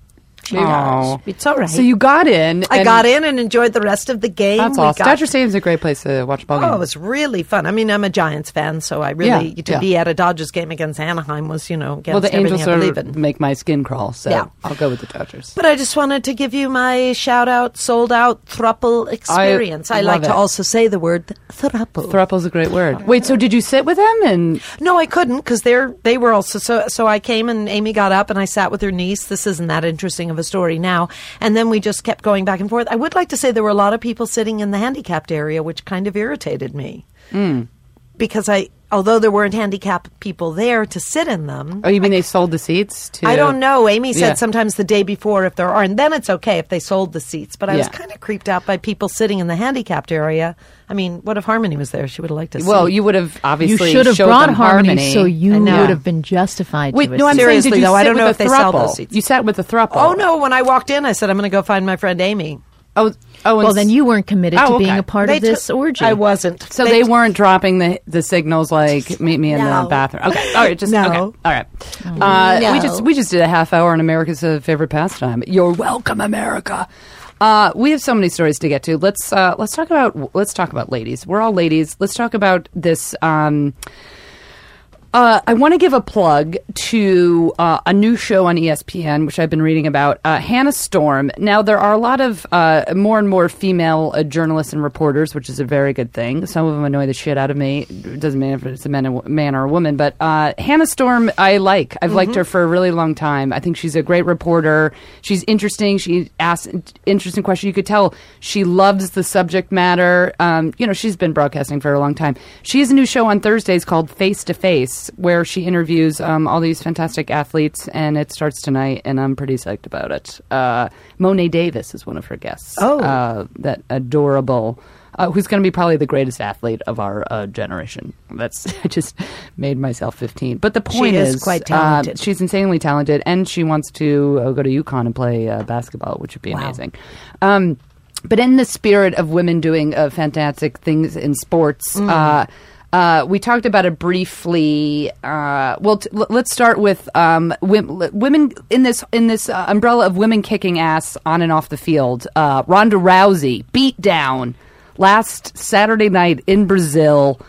Oh. It's all right. So you got in. I got in and enjoyed the rest of the game. That's We awesome. got- Dodger Stadium's a great place to watch ball Oh, it was really fun. I mean, I'm a Giants fan, so I really Yeah, to yeah. be at a Dodgers game against Anaheim was, you know, against well, the Angels I believe sort of in. make my skin crawl, so Yeah. I'll go with the Dodgers. But I just wanted to give you my shout out, sold out thruple experience. I, love like to also say the word thruple. Thruple's a great word. Wait, so did you sit with them? And No, I couldn't because they're they were also so. So I came and Amy got up and I sat with her niece. This isn't that interesting of a story now. And then we just kept going back and forth. I would like to say there were a lot of people sitting in the handicapped area, which kind of irritated me hmm. because I, although there weren't handicapped people there to sit in them. oh, you mean they sold the seats? To I don't know. Amy said Yeah. sometimes the day before if there are, and then it's okay if they sold the seats. But I was kind of creeped out by people sitting in the handicapped area. I mean, what if Harmony was there? She would have liked to. See it. Well, see. you would have obviously. You should have brought them harmony, so you would have been justified. Wait, to no, I'm seat. saying, Seriously, did you though, sit I don't know if they sell those seats. You sat with the thruple. Oh no! When I walked in, I said I'm going to go find my friend Amy. Oh, oh. and Well, then you weren't committed Oh, to okay. being a part They of this took- orgy. I wasn't. So they, weren't dropping the the signals like meet me in No. the bathroom. Okay, all right, just No. okay, all right. Uh, We just we just did a half hour on America's uh, favorite pastime. You're welcome, America. Uh, we have so many stories to get to. Let's uh, let's talk about let's talk about ladies. We're all ladies. Let's talk about this. Um, uh, I want to give a plug to uh, a new show on ESPN, which I've been reading about, uh, Hannah Storm. Now, there are a lot of uh, more and more female uh, journalists and reporters, which is a very good thing. Some of them annoy the shit out of me. It doesn't matter if it's a man, a man or a woman, but uh, Hannah Storm, I like. I've liked her for a really long time. I think she's a great reporter. She's interesting. She asks interesting questions. You could tell she loves the subject matter. Um, you know, she's been broadcasting for a long time. She has a new show on Thursdays called Face to Face, where she interviews um, all these fantastic athletes, and it starts tonight, and I'm pretty psyched about it. Uh, Mo'ne Davis is one of her guests. Oh. uh, that adorable. Uh, who's going to be probably the greatest athlete of our uh, generation? That's I just made myself fifteen. But the point is quite uh, talented. she's insanely talented, and she wants to uh, go to UConn and play uh, basketball, which would be Wow. amazing. Um, but in the spirit of women doing uh, fantastic things in sports, Mm. Uh, we talked about it briefly. Uh, well, t- l- let's start with um, wim- women in this in this uh, umbrella of women kicking ass on and off the field. Uh, Ronda Rousey beat down last Saturday night in Brazil.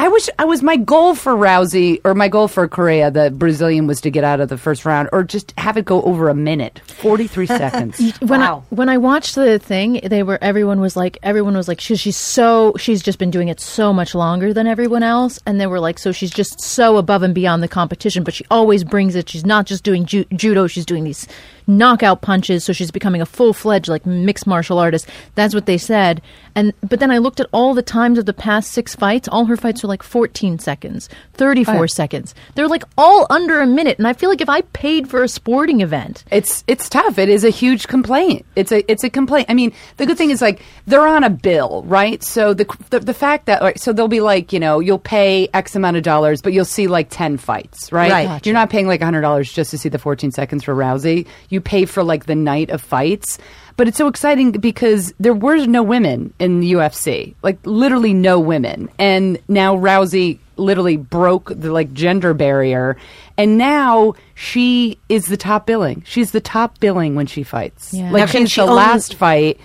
I wish I was my goal for Rousey or my goal for Correia, the Brazilian, was to get out of the first round or just have it go over a minute, forty three seconds. when Wow. I when I watched the thing, they were everyone was like everyone was like she's she's so she's just been doing it so much longer than everyone else, and they were like so she's just so above and beyond the competition, but she always brings it. She's not just doing ju- judo; she's doing these knockout punches, so she's becoming a full fledged like mixed martial artist. That's what they said. And but then I looked at all the times of the past six fights. All her fights are like 14 seconds, 34 seconds. They're like all under a minute, and I feel like if I paid for a sporting event. It's it's tough. It is a huge complaint. It's a it's a complaint. I mean, the good thing is like they're on a bill, right? So the the, the fact that like, so they'll be like you know you'll pay X amount of dollars, but you'll see like ten fights, right? Right. Gotcha. You're not paying like hundred dollars just to see the 14 seconds for Rousey. You pay for like the night of fights. But it's so exciting because there were no women in the UFC, like literally no women, and now Rousey literally broke the like gender barrier, and now she is the top billing. She's the top billing when she fights. Yeah. Like Now, can since she the own- last fight.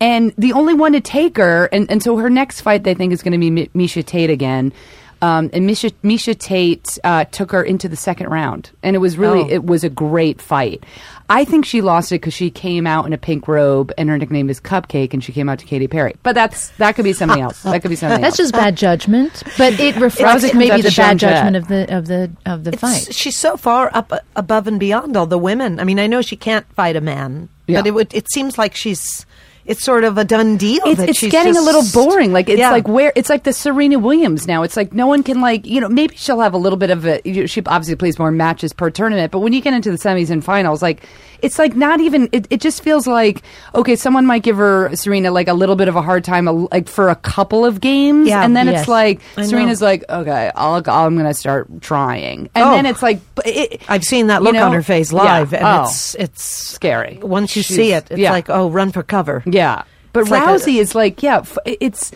And the only one to take her, and, and so her next fight, they think, is going to be Mi- Miesha Tate again. Um, and Miesha, Miesha Tate uh, took her into the second round, and it was really Oh. it was a great fight. I think she lost it because she came out in a pink robe, and her nickname is Cupcake, and she came out to Katy Perry. But that's that could be something else. That could be something That's else. just bad judgment, but it Rousey reflects comes maybe the bad judgment of the of the of the It's- fight. She's so far up uh, above and beyond all the women. I mean, I know she can't fight a man, Yeah. but it would. It seems like she's. It's sort of a done deal. it's, that it's she's getting a little boring. Like it's Yeah. like where it's like the Serena Williams now. It's like no one can like you know maybe she'll have a little bit of a she obviously plays more matches per tournament, but when you get into the semis and finals, like it's like not even. It, it just feels like okay, someone might give her Serena like a little bit of a hard time, like for a couple of games, Yeah, and then yes. it's like I know. Serena's like okay, I'll, I'm going to start trying, and Oh. then it's like it, I've seen that you look know? on her face Yeah. live, and Oh. it's it's scary. Once you She's- see it, it's yeah. like oh, run for cover. Yeah, but It's like a- Rousey is like, yeah, it's.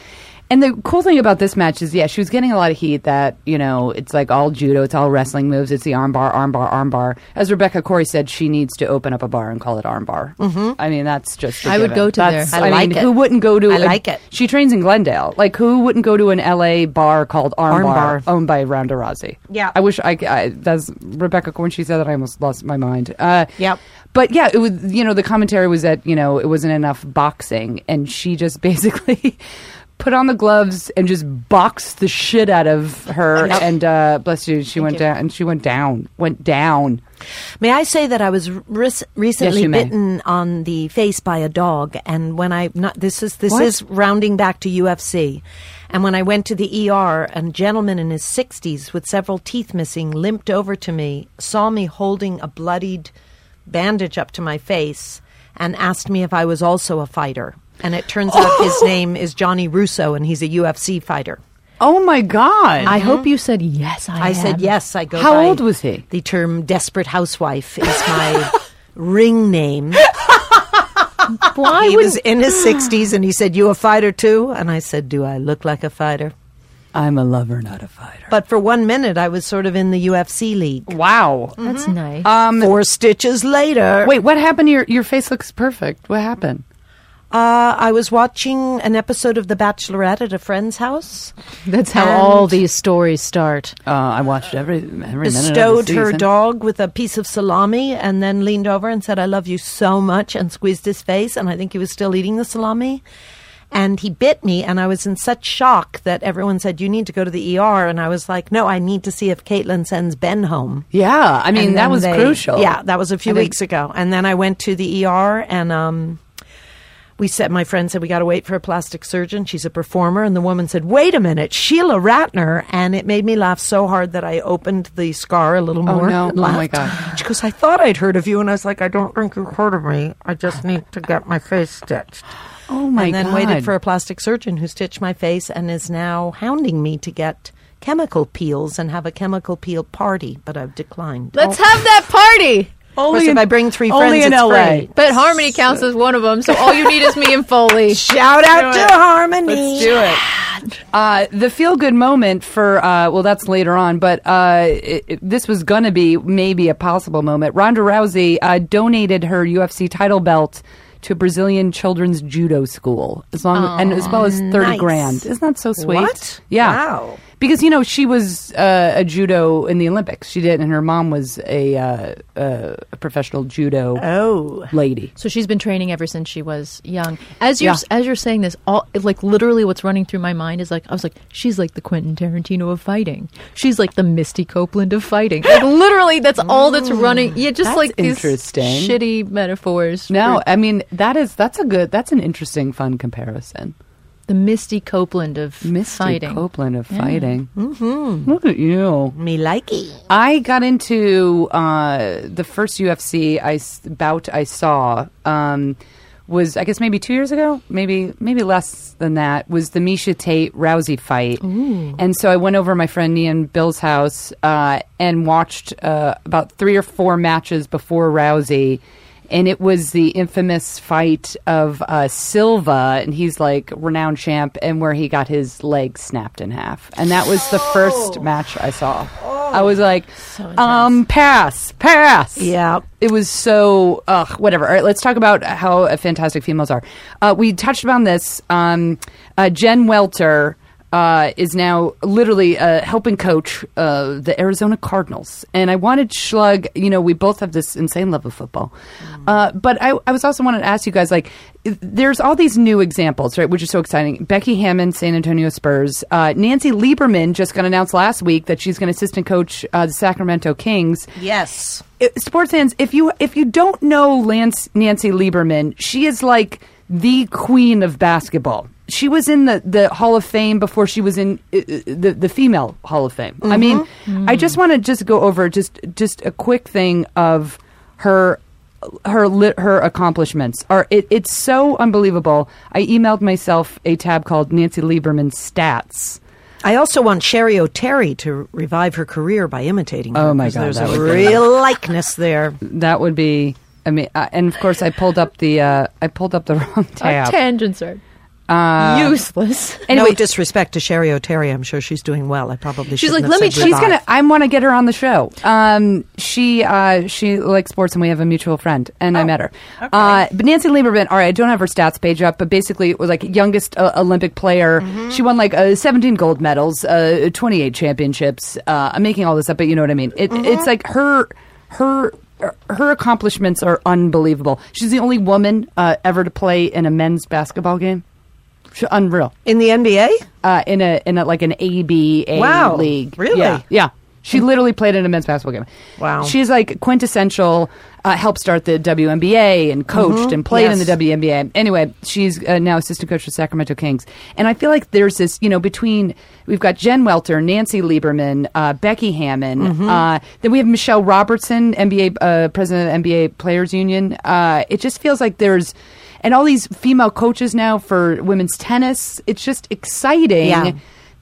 And the cool thing about this match is, yeah, she was getting a lot of heat. That you know, it's like all judo, it's all wrestling moves, it's the armbar, armbar, armbar. As Rebecca Corey said, she needs to open up a bar and call it armbar. Mm-hmm. I mean, that's just. a I would go to That's- there. I I, like mean, it. who wouldn't go to? I a- like it. She trains in Glendale. Like, who wouldn't go to an L.A. bar called Armbar, Armbar. owned by Ronda Rousey? Yeah. I wish I. I that's Rebecca. When she said that, I almost lost my mind. Uh, Yep. but yeah, it was you know the commentary was that you know it wasn't enough boxing, and she just basically put on the gloves and just boxed the shit out of her. Yep. And uh, bless you, she went down, and she went down, went down. May I say that I was recently you may. bitten on the face by a dog, and when I not this is this What? is rounding back to UFC, and when I went to the ER, a gentleman in his sixties with several teeth missing limped over to me, saw me holding a bloodied bandage up to my face, and asked me if I was also a fighter. And it turns out his name is Johnny Russo, and he's a UFC fighter. Oh my god! I hope you said yes. I, I said yes. I go. How by old was he? The term "desperate housewife" is my ring name. Why he would was in his sixties, and he said, "You a fighter too?" And I said, "Do I look like a fighter?" I'm a lover, not a fighter. But for one minute, I was sort of in the UFC league. Wow. that's nice? Um, Four stitches later, wait, what happened? Your your face looks perfect. What happened? Uh, I was watching an episode of The Bachelorette at a friend's house. that's how all these stories start. Uh, I watched every every minute of the bestowed her dog with a piece of salami and then leaned over and said, I love you so much, and squeezed his face. And I think he was still eating the salami. And he bit me, and I was in such shock that everyone said, You need to go to the ER. And I was like, No, I need to see if Kaitlyn sends Ben home. Yeah, I mean And that was they- crucial. Yeah, that was a few I think- weeks ago. And then I went to the ER and um, we said, my friend said, we got to wait for a plastic surgeon. She's a performer. And the woman said, wait a minute, Sheila Ratner. And it made me laugh so hard that I opened the scar a little more. Oh, more. no. and Oh, my. God. She goes, I thought I'd heard of you. And I was like, I don't think you heard of me. I just need to get my face stitched. Oh my God. and then god! waited for a plastic surgeon who stitched my face and is now hounding me to get chemical peels and have a chemical peel party, but I've declined. Let's oh. have that party. Of course, if I bring three only friends, in it's LA. free. But Harmony counts as one of them, so all you need is me and Foley. Shout out to it. Harmony. Let's do it. Uh, the feel good moment for uh, well, that's later on, but uh, it, it- this was going to be maybe a possible moment. Ronda Rousey uh, donated her UFC title belt to a Brazilian children's judo school, as long and as well as thirty nice. grand. Isn't that so sweet? What? Yeah. Wow. Because you know she was uh, a judo in the Olympics. She did, and her mom was a, uh, uh, a professional judo Oh. lady. So she's been training ever since she was young. As you're Yeah. as you're saying this, all like literally, what's running through my mind is like I was like, she's like the Quentin Tarantino of fighting. She's like the Misty Copeland of fighting. Like literally, that's all that's running. Yeah, just That's like these interesting. shitty metaphors. No, for I mean that is that's a good that's an interesting fun comparison. The Misty Copeland of Misty fighting. Copeland of fighting. Mm-hmm. Look at you. Me likey. I got into uh, the first UFC I s- bout I saw um, was I guess maybe two years ago, maybe maybe less than that. Was the Miesha Tate Rousey fight, and so I went over to my friend Ian Bill's house uh, and watched uh, about three or four matches before Rousey. And it was the infamous fight of uh, Silva, and he's like renowned champ, and where he got his leg snapped in half, and that was the first match I saw. I was like, um, pass, pass. Yeah. It was so, ugh, whatever. All right, let's talk about how fantastic females are. Uh, we touched upon this. Um, uh, Jen Welter uh, is now literally uh, helping coach uh, the Arizona Cardinals. And I wanted Schlug, you know, we both have this insane love of football. Uh, but I, I was also wanted to ask you guys, like, there's all these new examples, right, which is so exciting. Becky Hammon, San Antonio Spurs. Uh, Nancy Lieberman just got announced last week that she's going to assistant coach uh, the Sacramento Kings Yes. it- sports fans, if you if you don't know Lance Nancy Lieberman, she is like the queen of basketball. She was in the, the Hall of Fame before she was in uh, uh, the the female Hall of Fame. I mean, I just want to just go over just just a quick thing of her her li- her accomplishments are it, it's so unbelievable. I emailed myself a tab called Nancy Lieberman stats. I also want Cheri Oteri to revive her career by imitating her. Oh, my God, There's that a would be- real likeness there. That would be I mean, uh, and of course, I pulled up the uh, I pulled up the wrong Our tab. tangents are Uh, useless. Anyway, no disrespect to Cheri Oteri. I'm sure she's doing well. I probably She's shouldn't like, have "Let me- said she's revive." gonna. I want to get her on the show. Um, she uh, she likes sports, and we have a mutual friend, and I met her. Uh, but Nancy Lieberman. All right, I don't have her stats page up, but basically, it was like youngest uh, Olympic player. She won like uh, 17 gold medals, uh, 28 championships. Uh, I'm making all this up, but you know what I mean. It, It's like her her. Her accomplishments are unbelievable. She's the only woman uh, ever to play in a men's basketball game. Unreal in the NBA. uh, in a in a like an ABA Wow. league. Really? Yeah, yeah. She literally played in a men's basketball game. Wow. She's like quintessential. Uh, helped start the WNBA and coached and played in the WNBA. Anyway, she's uh, now assistant coach for Sacramento Kings. And I feel like there's this, you know, between we've got Jen Welter, Nancy Lieberman, uh, Becky Hammon, uh, then we have Michelle Robertson, NBA uh, president of NBA Players Union. Uh, it just feels like there's and all these female coaches now for women's tennis. It's just exciting Yeah.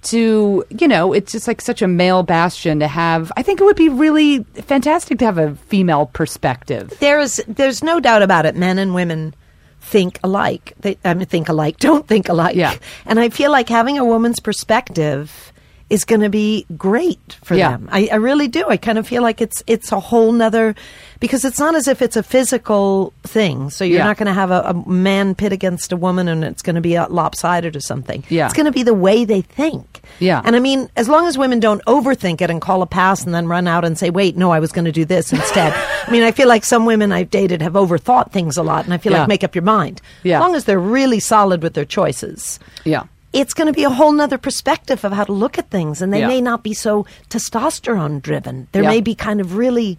To you know it's just like such a male bastion to have i think it would be really fantastic to have a female perspective There's there's no doubt about it. Men and women think alike. They I mean, think alike. Don't think alike. Yeah. And I feel like having a woman's perspective is going to be great for Yeah. them. I, I really do. I kind of feel like it's it's a whole nother because it's not as if it's a physical thing. So you're Yeah. not going to have a, a man pit against a woman and it's going to be lopsided or something. Yeah. It's going to be the way they think. Yeah. And I mean, as long as women don't overthink it and call a pass and then run out and say, wait, no, I was going to do this instead. I mean, I feel like some women I've dated have overthought things a lot and I feel Yeah. like make up your mind. Yeah. As long as they're really solid with their choices yeah it's going to be a whole nother perspective of how to look at things and they Yeah. may not be so testosterone driven there Yeah. may be kind of really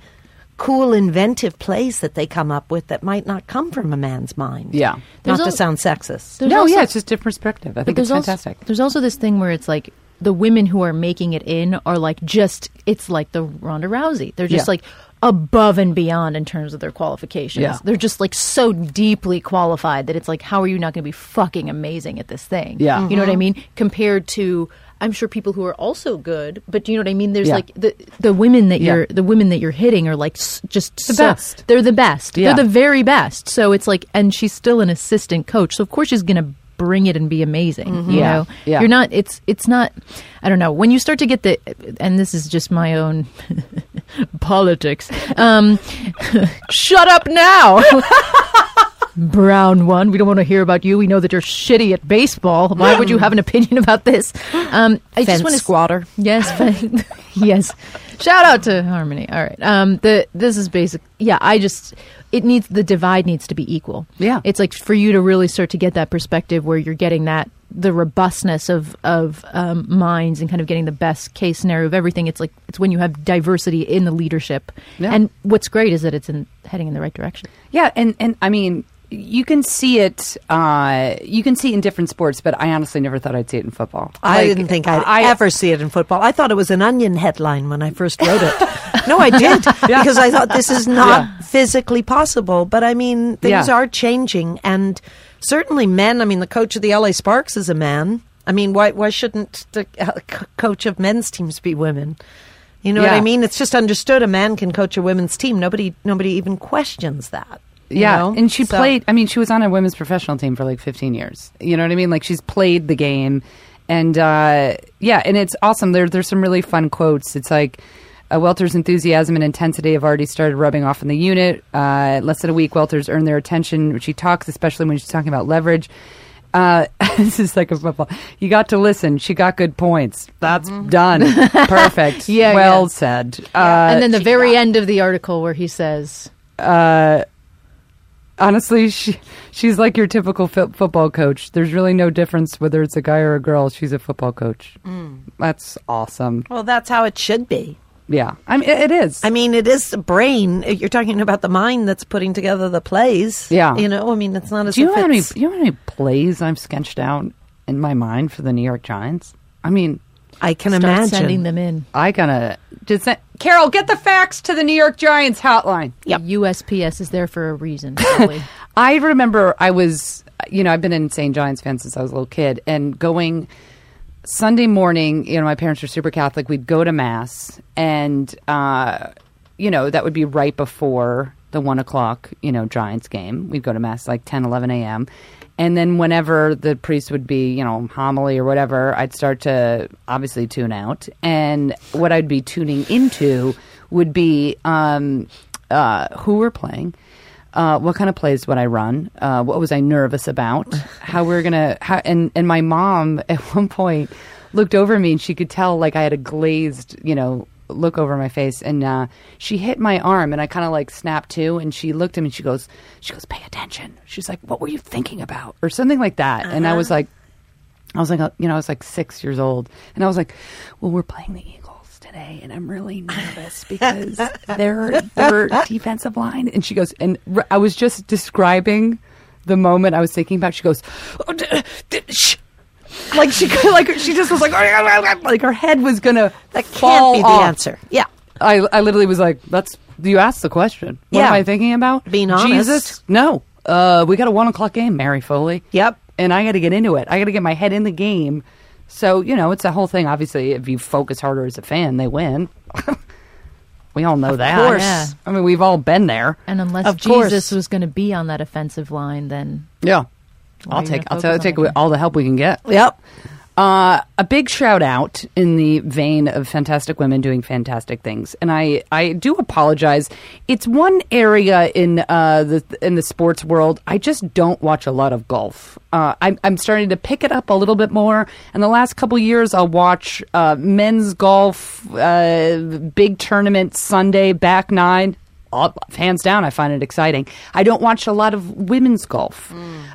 cool inventive plays that they come up with that might not come from a man's mind Yeah. not There's to al- sound sexist no also- yeah it's just different perspective i think it's there's fantastic Also, there's also this thing where it's like the women who are making it in are like just it's like the Ronda Rousey. They're just Yeah. like above and beyond in terms of their qualifications. Yeah. They're just like so deeply qualified that it's like how are you not going to be fucking amazing at this thing? Yeah. You know what I mm-hmm. mean? Compared to I'm sure people who are also good, but do you know what I mean? There's Yeah. like the the women that Yeah. you're the women that you're hitting are like s- just The so- best. They're the best. Yeah. They're the very best. So it's like, and she's still an assistant coach. So of course she's going to bring it and be amazing. You Mm-hmm. Yeah. know, Yeah. you're not. It's it's not. I don't know. When you start to get the, and this is just my own politics. Um, shut up now. brown one. We don't want to hear about you. We know that you're shitty at baseball. Why would you have an opinion about this? Um, I Fence just want to squatter. Yes, yes. Shout out to Harmony. All right. Um, the this is basic. Yeah, I just it needs the divide needs to be equal. Yeah. it's like for you to really start to get that perspective where you're getting that the robustness of of um, minds and kind of getting the best case scenario of everything. It's like it's when you have diversity in the leadership. Yeah. And what's great is that it's in heading in the right direction. Yeah, and and I mean, you can see it. Uh, you can see it in different sports, but I honestly never thought I'd see it in football. I Like, didn't think I'd I- ever see it in football. I thought it was an onion headline when I first wrote it. no, I did because I thought this is not Yeah. physically possible. But I mean, things Yeah. are changing, and certainly men. I mean, the coach of the LA Sparks is a man. I mean, why why shouldn't the uh, c- coach of men's teams be women? You know what I mean? It's just understood a man can coach a women's team. Nobody nobody even questions that. Yeah, know? and she So- played. I mean, she was on a women's professional team for like 15 years. You know what I mean? Like she's played the game, and uh, yeah, and it's awesome. There, there's some really fun quotes. It's like. Uh, Welter's enthusiasm and intensity have already started rubbing off in the unit. Uh, less than a week, Welter's earned their attention. When she talks, especially when she's talking about leverage. Uh, this is like a football. You got to listen. She got good points. That's done. Perfect. Yeah, Well yeah. said. Uh, and then the very end of the article where he says, honestly, she she's like your typical fo- football coach. There's really no difference whether it's a guy or a girl. She's a football coach. Mm. That's awesome. Well, that's how it should be. Yeah, I mean it, is. I mean, it is the brain. You're talking about the mind that's putting together the plays. Yeah. You know, I mean, it's not as do you know how many? Do you know how many plays I've sketched out in my mind for the New York Giants? I mean, I can start imagine. sending them in. I gotta just send, Carol get the facts to the New York Giants hotline. Yep. USPS is there for a reason. Probably. I remember I was, you know, I've been an insane Giants fan since I was a little kid, and going Sunday morning, you know, my parents were super Catholic. We'd go to mass, and uh, you know, that would be right before the one o'clock, you know, Giants game. We'd go to mass like 10, 11 a.m. And then whenever the priest would be, you know, homily or whatever, I'd start to obviously tune out. And what I'd be tuning into would be um, uh, who we're playing, uh, what kind of plays would I run? Uh, what was I nervous about? How we are gonna? How, and and my mom at one point looked over me and she could tell like I had a glazed, you know, look over my face, and uh, she hit my arm and I kind of like snapped to, and she looked at me and she goes, she goes, pay attention. She's like, what were you thinking about, or something like that, and I was like. I was like, uh, you know, I was like six years old, and I was like, "Well, we're playing the Eagles today, and I'm really nervous because they're their defensive line." And she goes, and I was just describing the moment I was thinking about. She goes, oh, d- d- shh. Like she could- like she just was like like her head was gonna that fall can't be the off. answer. Yeah. I I literally was like, "That's you asked the question. What Yeah. am I thinking about? Being honest. Jesus? No. Uh, we got a one o'clock game, Mary Foley. Yep. And I got to get into it. I got to get my head in the game. So you know, it's a whole thing. Obviously, if you focus harder as a fan, they win. we all know that. Of course. Yeah. I mean, we've all been there. and unless Of Jesus course. was going to be on that offensive line, then Yeah. I'll take. I'll, t- I'll take it all the help we can get. Yep. Uh, a big shout out in the vein of fantastic women doing fantastic things, and I, I do apologize. It's one area in uh, the in the sports world I just don't watch a lot of golf. Uh, I'm I'm starting to pick it up a little bit more. In the last couple years, I'll watch uh, men's golf, uh, big tournament Sunday back nine. All, hands down, I find it exciting. I don't watch a lot of women's golf,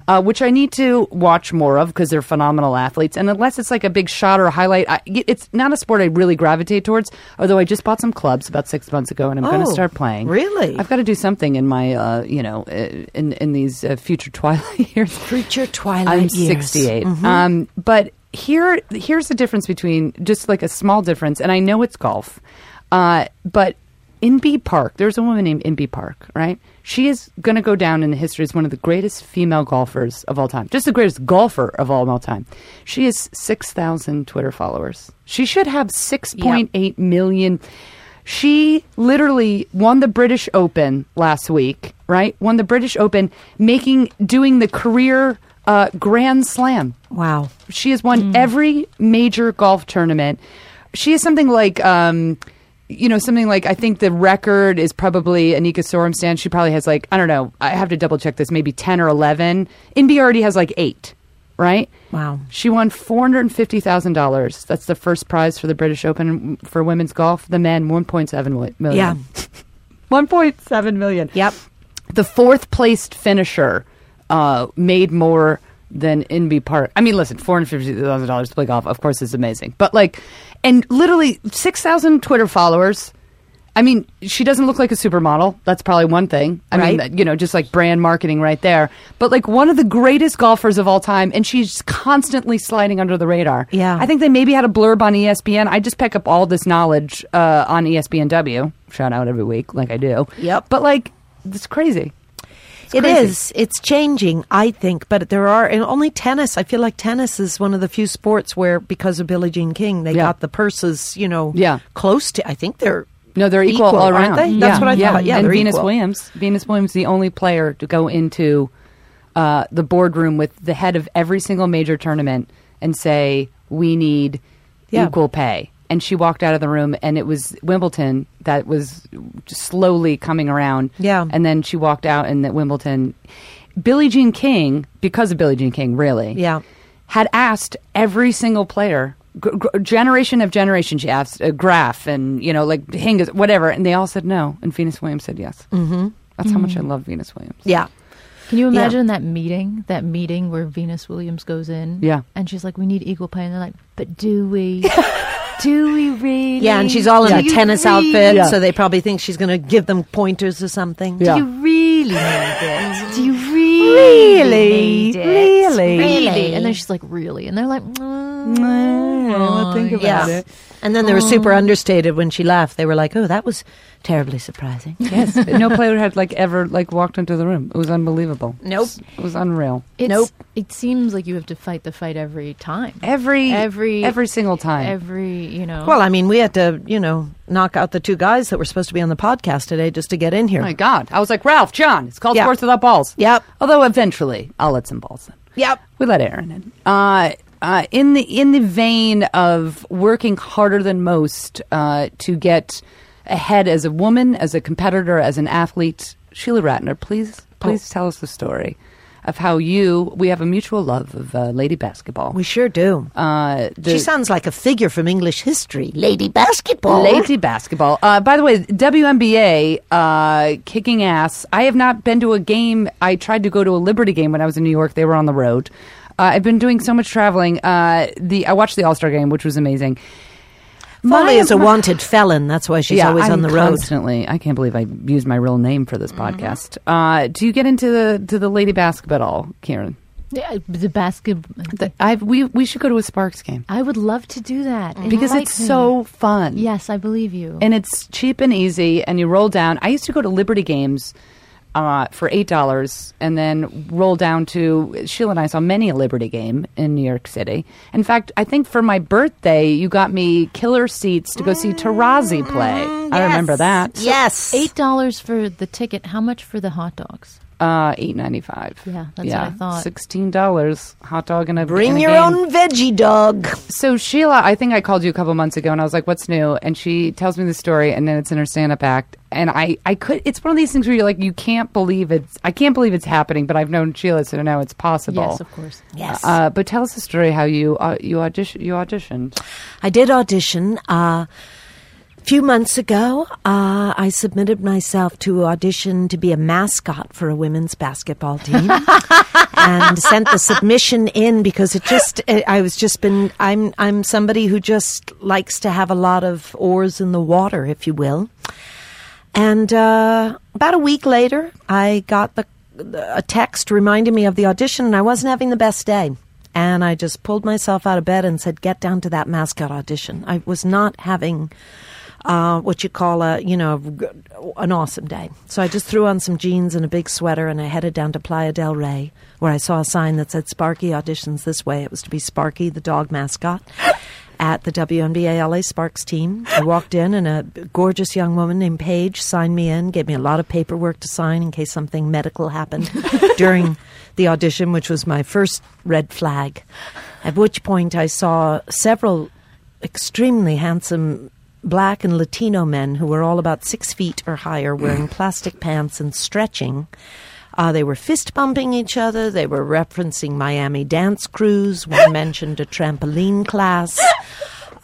uh, which I need to watch more of because they're phenomenal athletes. And unless it's like a big shot or a highlight, I, it's not a sport I really gravitate towards. Although I just bought some clubs about six months ago, and I'm going Oh, to start playing. really? I've got to do something in my, uh, you know, uh, in in these uh, future twilight years. Future twilight I'm years. 68. Mhm. Um, but here, here's the difference between just like a small difference, and I know it's golf, uh, but Inbee Park, there's a woman named Inbee Park, right? She is going to go down in the history as one of the greatest female golfers of all time, just the greatest golfer of all, time. She has 6,000 Twitter followers. She should have 6.8 million. She literally won the British Open last week, right? Won the British Open, making doing the career uh, Grand Slam. Wow. She has won every major golf tournament. She is something like um, you know, something like I think the record is probably Annika Sorenstam. She probably has like I don't know. I have to double check this. Maybe ten or eleven. Inbee already has like eight. Right. Wow. She won four hundred and fifty thousand dollars. That's the first prize for the British Open for women's golf. The men one point seven million. Yeah. one point seven million. Yep. The fourth placed finisher uh, made more than Inbee Park. I mean, listen, four hundred fifty thousand dollars to play golf, of course, is amazing. But like, and literally six thousand Twitter followers. I mean, she doesn't look like a supermodel. That's probably one thing. I mean, Right. that- you know, just like brand marketing right there. But like one of the greatest golfers of all time, and she's constantly sliding under the radar. Yeah. I think they maybe had a blurb on ESPN. I just pick up all this knowledge uh, on ESPNW. Shout out every week, like I do. Yep. But like, it's crazy. It crazy. It's changing, I think, but there are and only tennis. I feel like tennis is one of the few sports where, because of Billie Jean King, they Yeah. got the purses, you know, Yeah. close to. I think they're No, they're equal, Equal, all around. That's what I thought. Yeah, and Venus equal. Williams. Venus Williams, is the only player to go into uh, the boardroom with the head of every single major tournament and say, "We need Yeah. equal pay." And she walked out of the room, and it was Wimbledon that was just slowly coming around. Yeah. and then she walked out, and that Wimbledon, Billie Jean King, because of Billie Jean King, really, Yeah. had asked every single player, g- g- generation of generation, she asked uh, Graf and you know like Hingis, whatever, and they all said no, and Venus Williams said yes. Mm-hmm. That's how much I love Venus Williams. yeah. Can you Yeah. imagine that meeting? That meeting where Venus Williams goes in, Yeah. and she's like, "We need equal pay," and they're like, "But do we? do we really? Yeah, and she's all in Do a tennis really- outfit, Yeah. so they probably think she's going to give them pointers or something. Yeah. Do you really need it? Do you really, Really? need it? Really? really? And then she's like, "Really?" And they're like, mm, I'll think about Yeah. it. And then they were super understated when she laughed. They were like, "Oh, that was terribly surprising." Yes, no player had like ever like walked into the room. It was unbelievable. Nope. it was unreal. It's, Nope. It seems like you have to fight the fight every time. Every Every- every single time. Every, you know. Well, I mean, we had to, you know, knock out the two guys that were supposed to be on the podcast today just to get in here. oh my God, I was like Ralph, Jon. It's called Yeah. Sports Without Balls. Yep. Although eventually I'll let some balls in. Yep. We let Aaron in. Uh, uh, in the in the vein of working harder than most uh, to get ahead as a woman, as a competitor, as an athlete, Sheila Ratner, please please tell us the story of how you we have a mutual love of uh, lady basketball. We sure do. uh, the- she sounds like a figure from English history. Lady basketball. Lady basketball. Uh, by the way, WNBA uh, kicking ass. I have not been to a game. I tried to go to a Liberty game when I was in New York. They were on the road. Uh, I've been doing so much traveling. Uh, the I watched the All Star game, which was amazing. Molly My- is a wanted felon. That's why she's yeah, always I'm on the road. constantly. I can't believe I used my real name for this Mm-hmm. podcast. Uh, do you get into the to the lady basketball, Kiran? Yeah, the basket. I we we should go to a Sparks game I would love to do that because it's me. so fun. Yes, I believe you. and it's cheap and easy and you roll down i used to go to liberty games uh, for eight dollars and then roll down to sheila and i saw many a liberty game in new york city in fact i think for my birthday you got me killer seats to go see taurasi play i remember that Yes. Eight dollars for the ticket. How much for the hot dogs? uh eight ninety five Yeah, that's what I thought. sixteen dollars hot dog and a Bring and a your game. own veggie dog. So Sheila, I think I called you a couple months ago, and I was like, "What's new?" And she tells me the story, and then it's in her stand-up act, and I, I could. It's one of these things where you're like, you can't believe it's. I can't believe it's happening, but I've known Sheila, so now it's possible. Yes, of course. Yes. Uh, but tell us the story how you uh, you audition you auditioned. I did audition. Uh, a few months ago, uh, I submitted myself to audition to be a mascot for a women's basketball team, and sent the submission in because it just I I was just been I'm I'm somebody who just likes to have a lot of oars in the water, if you will. And uh, about a week later, I got the, a text reminding me of the audition, and I wasn't having the best day. And I just pulled myself out of bed and said, "Get down to that mascot audition." I was not having uh, what you call a, you know, an awesome day. So I just threw on some jeans and a big sweater, and I headed down to Playa del Rey, where I saw a sign that said "Sparky auditions this way." It was to be Sparky, the dog mascot at the WNBA LA Sparks team. I walked in, and a gorgeous young woman named Paige signed me in, gave me a lot of paperwork to sign in case something medical happened during the audition, which was my first red flag. At which point, I saw several extremely handsome black and Latino men who were all about six feet or higher, wearing plastic pants and stretching. Uh, they were fist bumping each other. They were referencing Miami dance crews. One mentioned a trampoline class.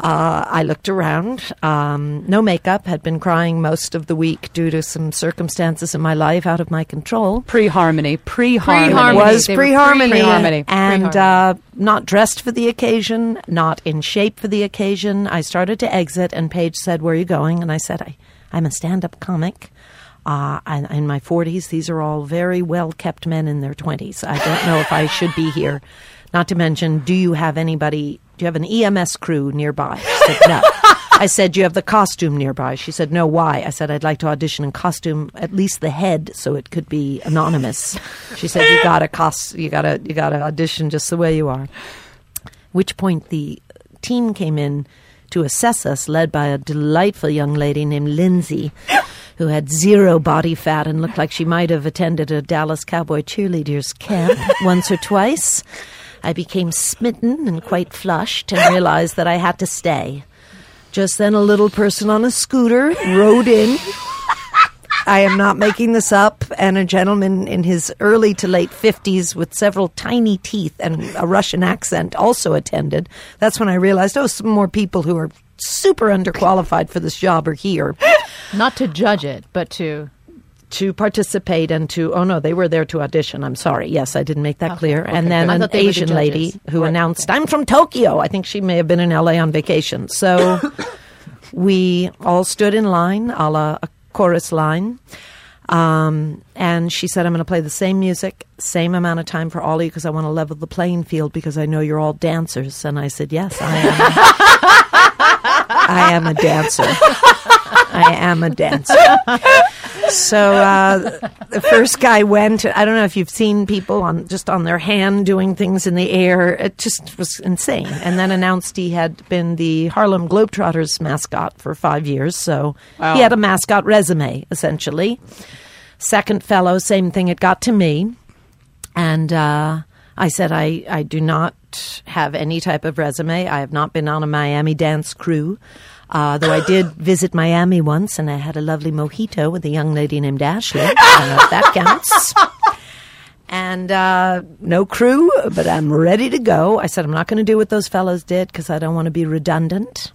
Uh, I looked around. Um, no makeup. Had been crying most of the week due to some circumstances in my life out of my control. Pre harmony. Pre harmony. Was pre harmony and uh, not dressed for the occasion, not in shape for the occasion. I started to exit, and Paige said, "Where are you going?" And I said, I, "I'm a stand-up comic." Uh, I'm in my 40s. These are all very well kept men in their 20s. I don't know if I should be here. Not to mention, do you have anybody? Do you have an EMS crew nearby? She said, no. I said, you have the costume nearby? She said, no. Why? I said, I'd like to audition in costume, at least the head, so it could be anonymous. She said, you got cost, you got to, you got to audition just the way you are. Which point the team came in to assess us, led by a delightful young lady named Lindsay, who had zero body fat and looked like she might have attended a Dallas Cowboy cheerleaders camp once or twice. I became smitten and quite flushed and realized that I had to stay. Just then, a little person on a scooter rode in. I am not making this up. And a gentleman in his early to late 50s with several tiny teeth and a Russian accent also attended. That's when I realized, oh, some more people who are super underqualified for this job are here Not to judge it, but to. to participate and to, oh no, they were there to audition. I'm sorry. Yes, I didn't make that clear. and then an were the Asian lady who Right, announced, I'm from Tokyo. I think she may have been in LA on vacation. So we all stood in line, a la a chorus line. Um, and she said, I'm going to play the same music, same amount of time for all of you because I want to level the playing field because I know you're all dancers. And I said, Yes, I am. I am a dancer. I am a dancer. So uh, the first guy went. I don't know if you've seen people on just on their hand doing things in the air. It just was insane. And then announced he had been the Harlem Globetrotters mascot for five years. So Wow. he had a mascot resume essentially. Second fellow, same thing. It got to me, and uh, I said, I, I do not have any type of resume. I have not been on a Miami dance crew. Uh, though I did visit Miami once and I had a lovely mojito with a young lady named Ashley. I don't know if that counts. And uh, no crew, but I'm ready to go. I said, I'm not going to do what those fellows did because I don't want to be redundant.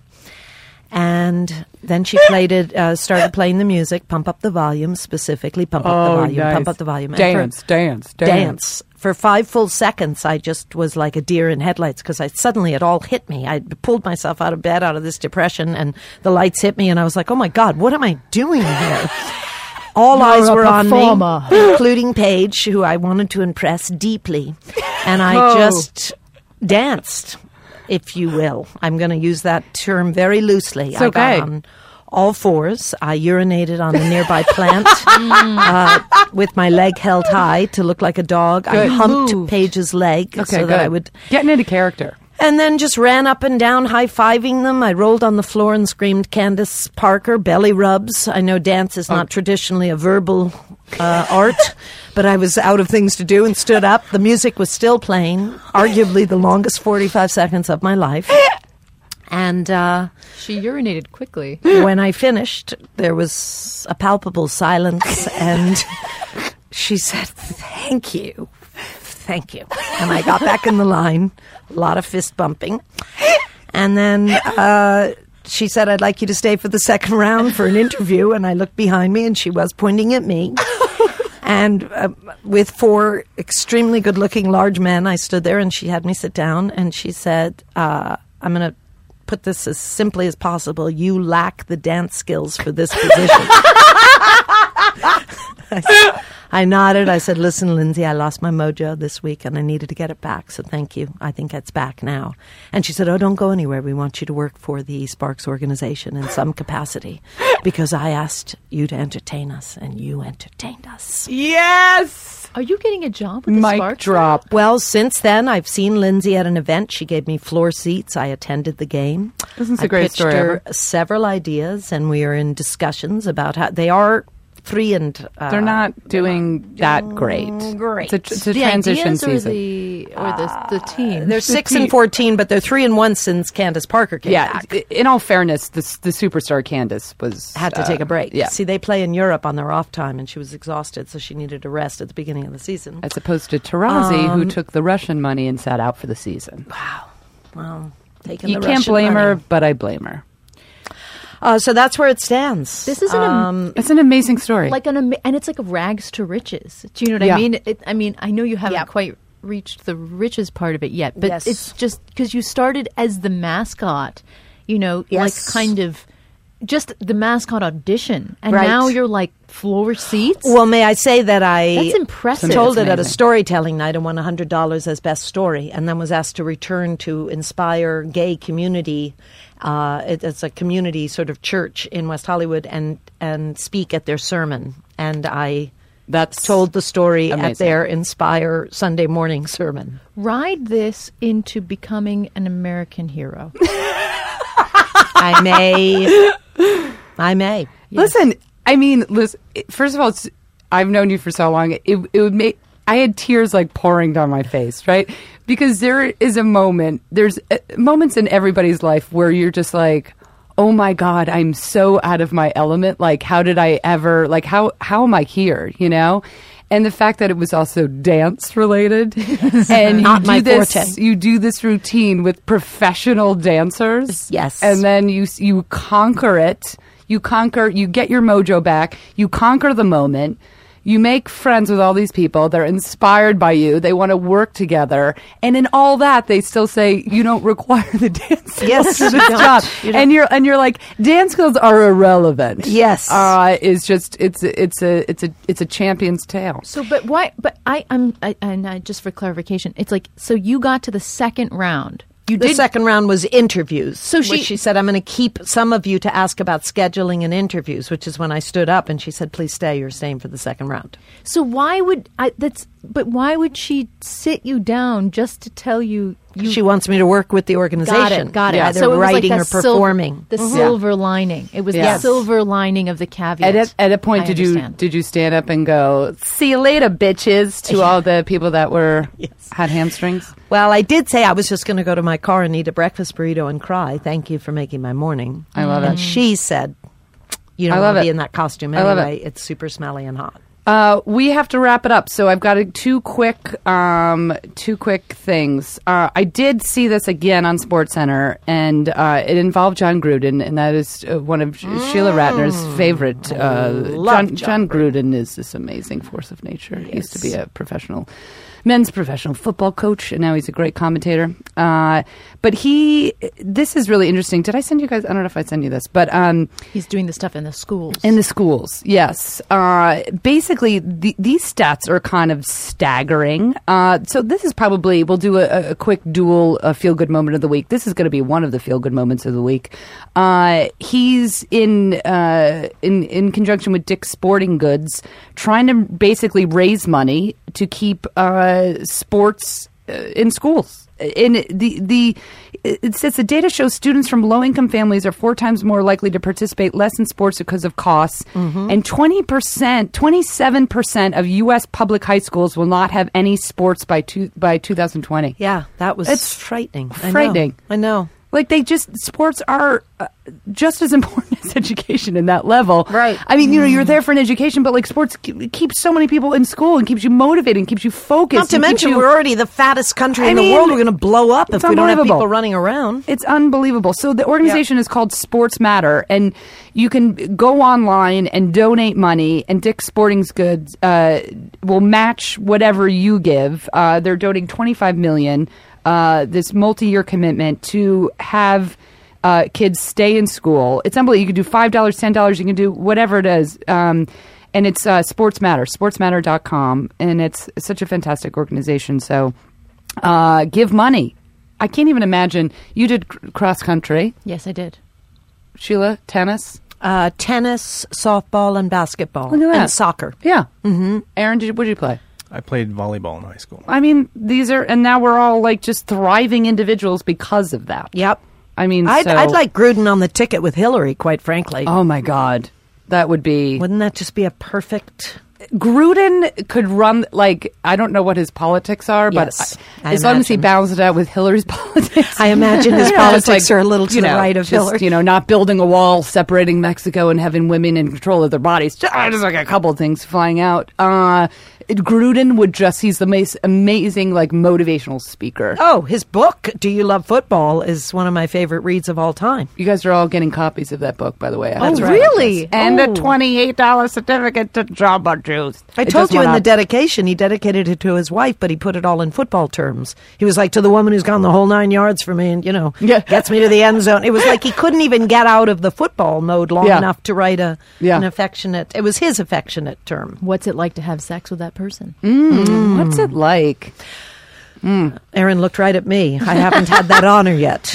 And then she played it, uh, started playing the music, pump up the volume, specifically pump up the Oh, volume, nice. pump up the volume. For- Dance, dance, dance. For five full seconds, I just was like a deer in headlights because I suddenly it all hit me. I pulled myself out of bed out of this depression, and the lights hit me, and I was like, "Oh my god, what am I doing here?" All eyes a were on me, including Paige, who I wanted to impress deeply, and I Oh. just danced, if you will. I'm going to use that term very loosely. It's I okay. got on all fours. I urinated on a nearby plant uh, with my leg held high to look like a dog. I humped Moved. Paige's leg Okay, so good. that I would Getting into character. and then just ran up and down, high fiving them. I rolled on the floor and screamed, Candace Parker, belly rubs. I know dance is not traditionally a verbal uh, art, but I was out of things to do and stood up. The music was still playing, arguably the longest 45 seconds of my life. And uh, She urinated quickly. when I finished, there was a palpable silence, and she said, Thank you. Thank you. And I got back in the line, a lot of fist bumping. And then uh, she said, I'd like you to stay for the second round for an interview. And I looked behind me, and she was pointing at me. And uh, with four extremely good looking large men, I stood there and she had me sit down and she said, uh, I'm going to put this as simply as possible. You lack the dance skills for this position. I nodded. I said, Listen, Lindsay, I lost my mojo this week and I needed to get it back. So thank you. I think it's back now. And she said, Oh, don't go anywhere. We want you to work for the Sparks organization in some capacity because I asked you to entertain us and you entertained us. Yes. Are you getting a job with the Mic Sparks? drop. Well, since then, I've seen Lindsay at an event. She gave me floor seats. I attended the game. Isn't this I a great pitched story her ever? several ideas, and we are in discussions about how they are three and uh, They're not doing that great. great. It's a, it's a the transition ideas or season. the or the the team. They're six and fourteen, but they're three and one since Candace Parker came yeah, back. in all fairness, the the superstar Candace was Had to uh, take a break. Yeah, See, they play in Europe on their off time, and she was exhausted, so she needed a rest at the beginning of the season. as opposed to Taurasi, Um, who took the Russian money and sat out for the season. Wow. Well taking the. You the can't blame her, but I blame her. Uh, so that's where it stands. This is an um, It's an amazing story. like an ama- and it's like a rags to riches. Do you know what Yeah. I mean? It, I mean, I know you haven't Yep. quite reached the riches part of it yet, but Yes. it's just because you started as the mascot, you know, Yes. like kind of just the mascot audition, and Right. now you're like floor seats. well, may I say that I That's impressive. I told It's it at a storytelling night and won hundred dollars as best story, and then was asked to return to inspire gay community. Uh, it, it's a community sort of church in West Hollywood, and and speak at their sermon. And I That's told the story at their Inspire Sunday morning sermon. Ride this into becoming an American hero. I may, I may. Listen, I mean, listen, first of all, I've known you for so long. It, it would make I had tears like pouring down my face, right? Because there is a moment. There's uh, moments in everybody's life where you're just like, "Oh my god, I'm so out of my element. Like, how did I ever? Like, how how am I here? You know?" And the fact that it was also dance related, and you Not do my this, forte. you do this routine with professional dancers, Yes. and then you you conquer it. You conquer. You get your mojo back. You conquer the moment. You make friends with all these people. They're inspired by you. They want to work together. And in all that, they still say you don't require the dance skills Yes, for you this don't. job. You don't. And you're and you're like dance skills are irrelevant. Yes. uh, is just it's a, it's a it's a it's a champion's tale. So, but why? But I, I'm, I, and I, just for clarification, it's like so you got to the second round. You The did second round was interviews. So she- she said, I'm going to keep some of you to ask about scheduling and interviews, which is when I stood up and she said, please stay. You're staying for the second round. So why would I? That's but why would she sit you down just to tell you you she wants me to work with the organization. got it? Got it. Either so it was like writing that or sil- performing. the mm-hmm. silver lining. It was Yes. the silver lining of the caveat. At a, at a point, I did you did you stand up and go, "See you later, bitches," to all the people that were had hamstrings? Well, I did say I was just going to go to my car and eat a breakfast burrito and cry. Thank you for making my morning. I love And it. she said, you I don't love want to be in that costume I love anyway. it. It's super smelly and hot. Uh, we have to wrap it up, so I've got a, two quick, um, two quick things. Uh, I did see this again on SportsCenter, and uh, it involved Jon Gruden, and that is uh, one of Sheila Ratner's favorite. Uh, Jon, Jon Jon Gruden is this amazing force of nature. He used to be a professional men's professional football coach, and now he's a great commentator. Uh, but he, this is really interesting. Did I send you guys? I don't know if I send you this, but um, He's doing the stuff in the schools. in the schools, yes. Uh, basically, the, these stats are kind of staggering. Uh, so this is probably we'll do a, a quick dual feel good moment of the week. This is going to be one of the feel good moments of the week. Uh, he's in uh, in in conjunction with Dick's Sporting Goods, trying to basically raise money to keep uh, sports uh, in schools. In the the it says the data shows students from low income families are four times more likely to participate less in sports because of costs, mm-hmm. and twenty percent, twenty seven percent of U.S. public high schools will not have any sports by two by two thousand twenty. Yeah, that was It's frightening. I know. frightening. I know. Like they just sports are uh, just as important as education in that level. Right. I mean, you know, you're there for an education, but like sports ke- keeps so many people in school and keeps you motivated and keeps you focused. Not to mention, you- we're already the fattest country I in mean, the world. We're going to blow up if we don't have people running around. It's unbelievable. So the organization is called Sports Matter, and you can go online and donate money, and Dick's Sporting Goods uh, will match whatever you give. Uh, they're donating twenty five million. Uh, this multi year commitment to have. Uh, kids stay in school. It's unbelievable. You can do five dollars, ten dollars. You can do whatever it is. Um, and it's uh, Sports Matter, sportsmatter.com. And it's such a fantastic organization. So uh, give money. I can't even imagine. You did cr- cross country, yes, I did. Sheila, tennis. Uh, tennis, softball, and basketball. Look at that. And soccer. Yeah. Mm-hmm. Aaron, did you, what did you play? I played volleyball in high school. I mean, these are, and now we're all like just thriving individuals because of that. Yep. I mean, I'd, so- I'd like Gruden on the ticket with Hillary, quite frankly. Oh my God. That would be Wouldn't that just be a perfect? Gruden could run like I don't know what his politics are, Yes, but I I, as long as he imagine. balances it out with Hillary's politics. I imagine his You know, just politics are a little to you the know, right of just, Hillary. You know, not building a wall separating Mexico and having women in control of their bodies. Just, just like a couple of things flying out. Uh, Gruden would just—he's the most amazing, like motivational speaker. Oh, his book, "Do You Love Football," is one of my favorite reads of all time. You guys are all getting copies of that book, by the way. I That's right. Oh, really? And Oh. a twenty-eight dollar certificate to Jamba Juice. I It told you went in the dedication, he dedicated it to his wife, but he put it all in football terms. He was like, to the woman who's gone the whole nine yards for me and, you know, Yeah. gets me to the end zone. It was like he couldn't even get out of the football mode long Yeah. enough to write a Yeah. an affectionate, it was his affectionate term. What's it like to have sex with that person? What's it like? Aaron looked right at me. I haven't had that honor yet.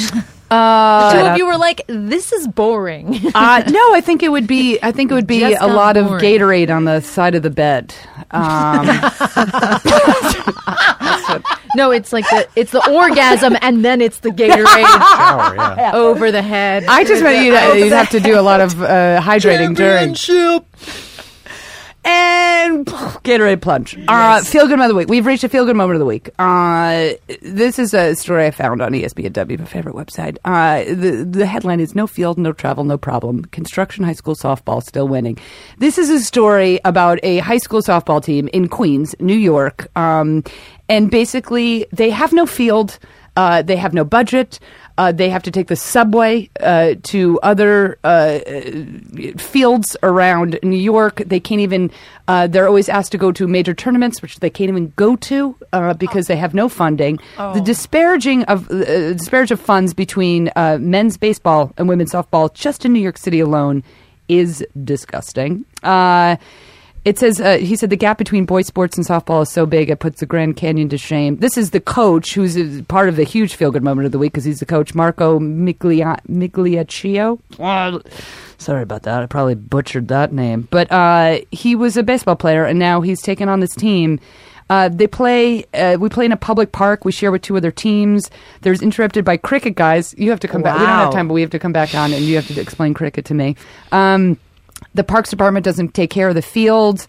Two Uh, of you were like, "This is boring." Uh, no, I think it would be. I think it would be Just a got lot of. Gatorade on the side of the bed. Um, no, it's like the it's the orgasm, and then it's the Gatorade Shower, yeah. over the head. I just meant you'd, you'd have to do a lot of uh, hydrating during. And Gatorade plunge. Uh, feel good moment of the week. We've reached a feel good moment of the week. Uh, this is a story I found on ESPNW, my favorite website. Uh, the the headline is "No field, no travel, no problem. Construction high school softball still winning." This is a story about a high school softball team in Queens, New York, um, and basically they have no field. Uh, they have no budget. Uh, they have to take the subway uh, to other uh, fields around New York. They can't even. Uh, they're always asked to go to major tournaments, which they can't even go to uh, because they have no funding. The disparaging of uh, disparage of funds between uh, men's baseball and women's softball just in New York City alone is disgusting. Uh, it says uh, he said the gap between boys sports and softball is so big it puts the Grand Canyon to shame. This is the coach who's uh, part of the huge feel good moment of the week because he's the coach Marco Miglia- Migliaccio. Well, sorry about that. I probably butchered that name, but uh, he was a baseball player and now he's taken on this team. Uh, they play. Uh, we play in a public park. We share with two other teams. There's interrupted by cricket guys. You have to come back. We don't have time, but we have to come back on, and you have to explain cricket to me. Um, the Parks Department doesn't take care of the fields.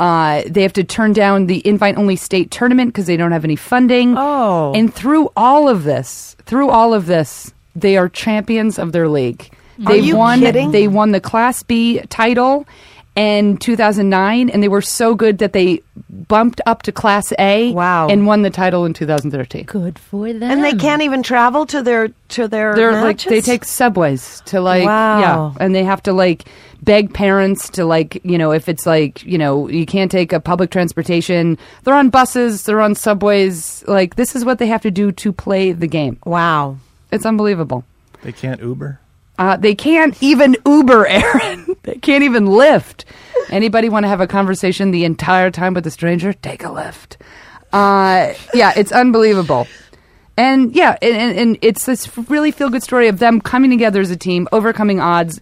Uh, they have to turn down the invite-only state tournament because they don't have any funding. Oh. and through all of this, through all of this, they are champions of their league. Are They you won. kidding? They won the Class B title in 2009, and they were so good that they bumped up to Class A. Wow. And won the title in 2013. Good for them. and they can't even travel to their to their They're like they take subways to like Wow. yeah, and they have to like beg parents to like you know if it's like you know you can't take a public transportation. They're on buses, they're on subways. Like this is what they have to do to play the game. Wow. It's unbelievable. They can't Uber. Uh, they can't even Uber, Aaron. they can't even Lyft. Anybody want to have a conversation the entire time with a stranger? Take a lift. Uh, yeah, it's unbelievable. And yeah, and, and, it's this really feel good story of them coming together as a team, overcoming odds,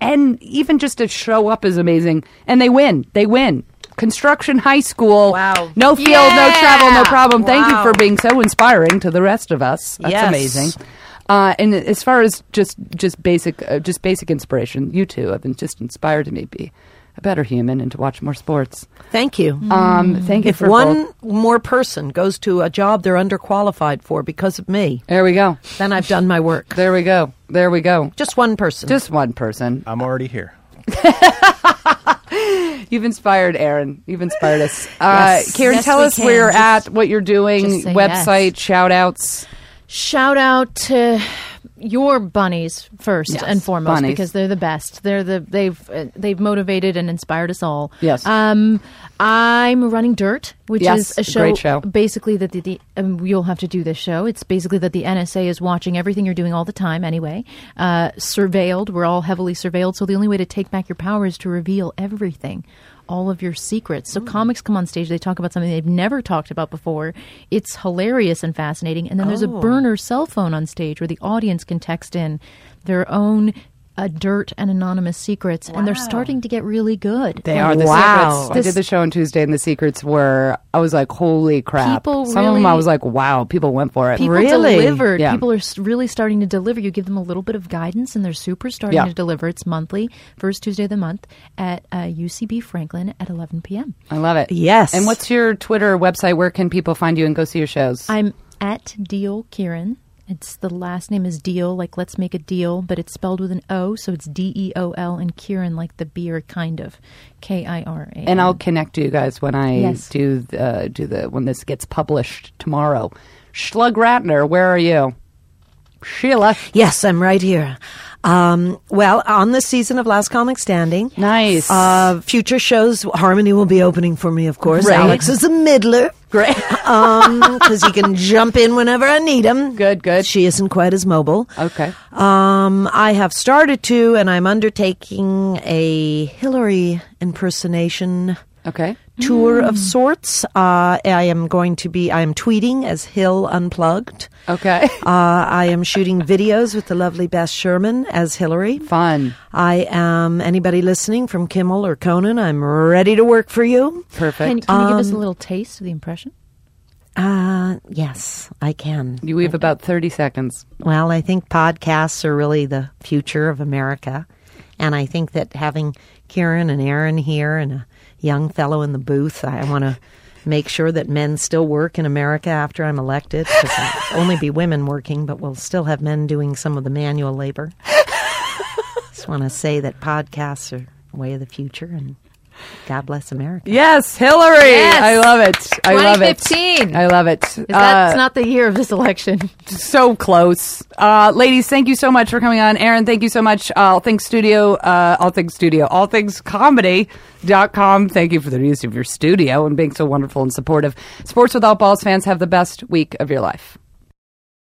and even just to show up is amazing. And they win. They win. Construction High School. Wow. No field, no travel, no problem. Thank you for being so inspiring to the rest of us. That's Yes. amazing. Uh, and as far as just just basic uh, just basic inspiration, you two have been just inspired to me be a better human and to watch more sports. Thank you. Um, thank you if for one both. more person goes to a job they're underqualified for because of me, There we go. then I've done my work. There we go. There we go. Just one person. Just one person. I'm already here. You've inspired Aaron. You've inspired us. Uh, Yes. Karen, Yes, tell us can. where you're Just- at, what you're doing, just say website, shout outs. Shout out to your bunnies first Yes, and foremost bunnies. because they're the best. They're the they've uh, they've motivated and inspired us all. Yes. Um, I'm running Dirt, which Yes, is a show, great show. Basically, that the, the um, you'll have to do this show. It's basically that the NSA is watching everything you're doing all the time. Anyway, uh, surveilled. We're all heavily surveilled. So the only way to take back your power is to reveal everything. All of your secrets. So hmm. comics come on stage. They talk about something they've never talked about before. It's hilarious and fascinating. And then there's a oh. burner cell phone on stage where the audience can text in their own uh, Dirt and Anonymous Secrets, and they're starting to get really good. They are the Wow. secrets. I did the show on Tuesday, and the secrets were. I was like, "Holy crap!" People Some of them, I was like, "Wow!" People went for it. People Really? delivered. Yeah. People are really starting to deliver. You give them a little bit of guidance, and they're super starting Yeah. to deliver. It's monthly, first Tuesday of the month at uh, UCB Franklin at 11 p.m. I love it. Yes. And what's your Twitter website? Where can people find you and go see your shows? I'm at Deal Kiran. It's the last name is Deal, like let's make a deal, but it's spelled with an O, so it's D E O L, and Kiran like the beer, kind of, K I R A. and I'll connect to you guys when I Yes. do uh, do the when this gets published tomorrow. Schlug Ratner, where are you? Sheila, Yes, I'm right here. Um, well, on this season of Last Comic Standing, nice. uh, future shows, Harmony will be opening for me, of course. Right. Alex is a middler. Great. because he can jump in whenever I need him. Good, good. She isn't quite as mobile. Okay. Um, I have started to, and I'm undertaking a Hillary impersonation Okay. tour of sorts. Uh, I am going to be, I am tweeting as Hill Unplugged. Okay. Uh, I am shooting videos with the lovely Beth Sherman as Hillary. Fun. I am, anybody listening from Kimmel or Conan, I'm ready to work for you. Perfect. Can, can you give us a little taste of the impression? Uh, yes, I can. you have about 30 seconds. Well, I think podcasts are really the future of America. And I think that having Kiran and Aaron here and a young fellow in the booth, I want to make sure that men still work in America after I'm elected. only be women working, but we'll still have men doing some of the manual labor. Just want to say that podcasts are way of the future and God bless America. Yes, Hillary. Yes. I love it. I love it. 2015. I love it. it. Is that's not the year of this election. so close. Uh, ladies, thank you so much for coming on. Aaron, thank you so much. Uh, all Things Studio, uh, All Things Studio, All Things Comedy.com. Thank you for the use of your studio and being so wonderful and supportive. Sports Without Balls fans have the best week of your life.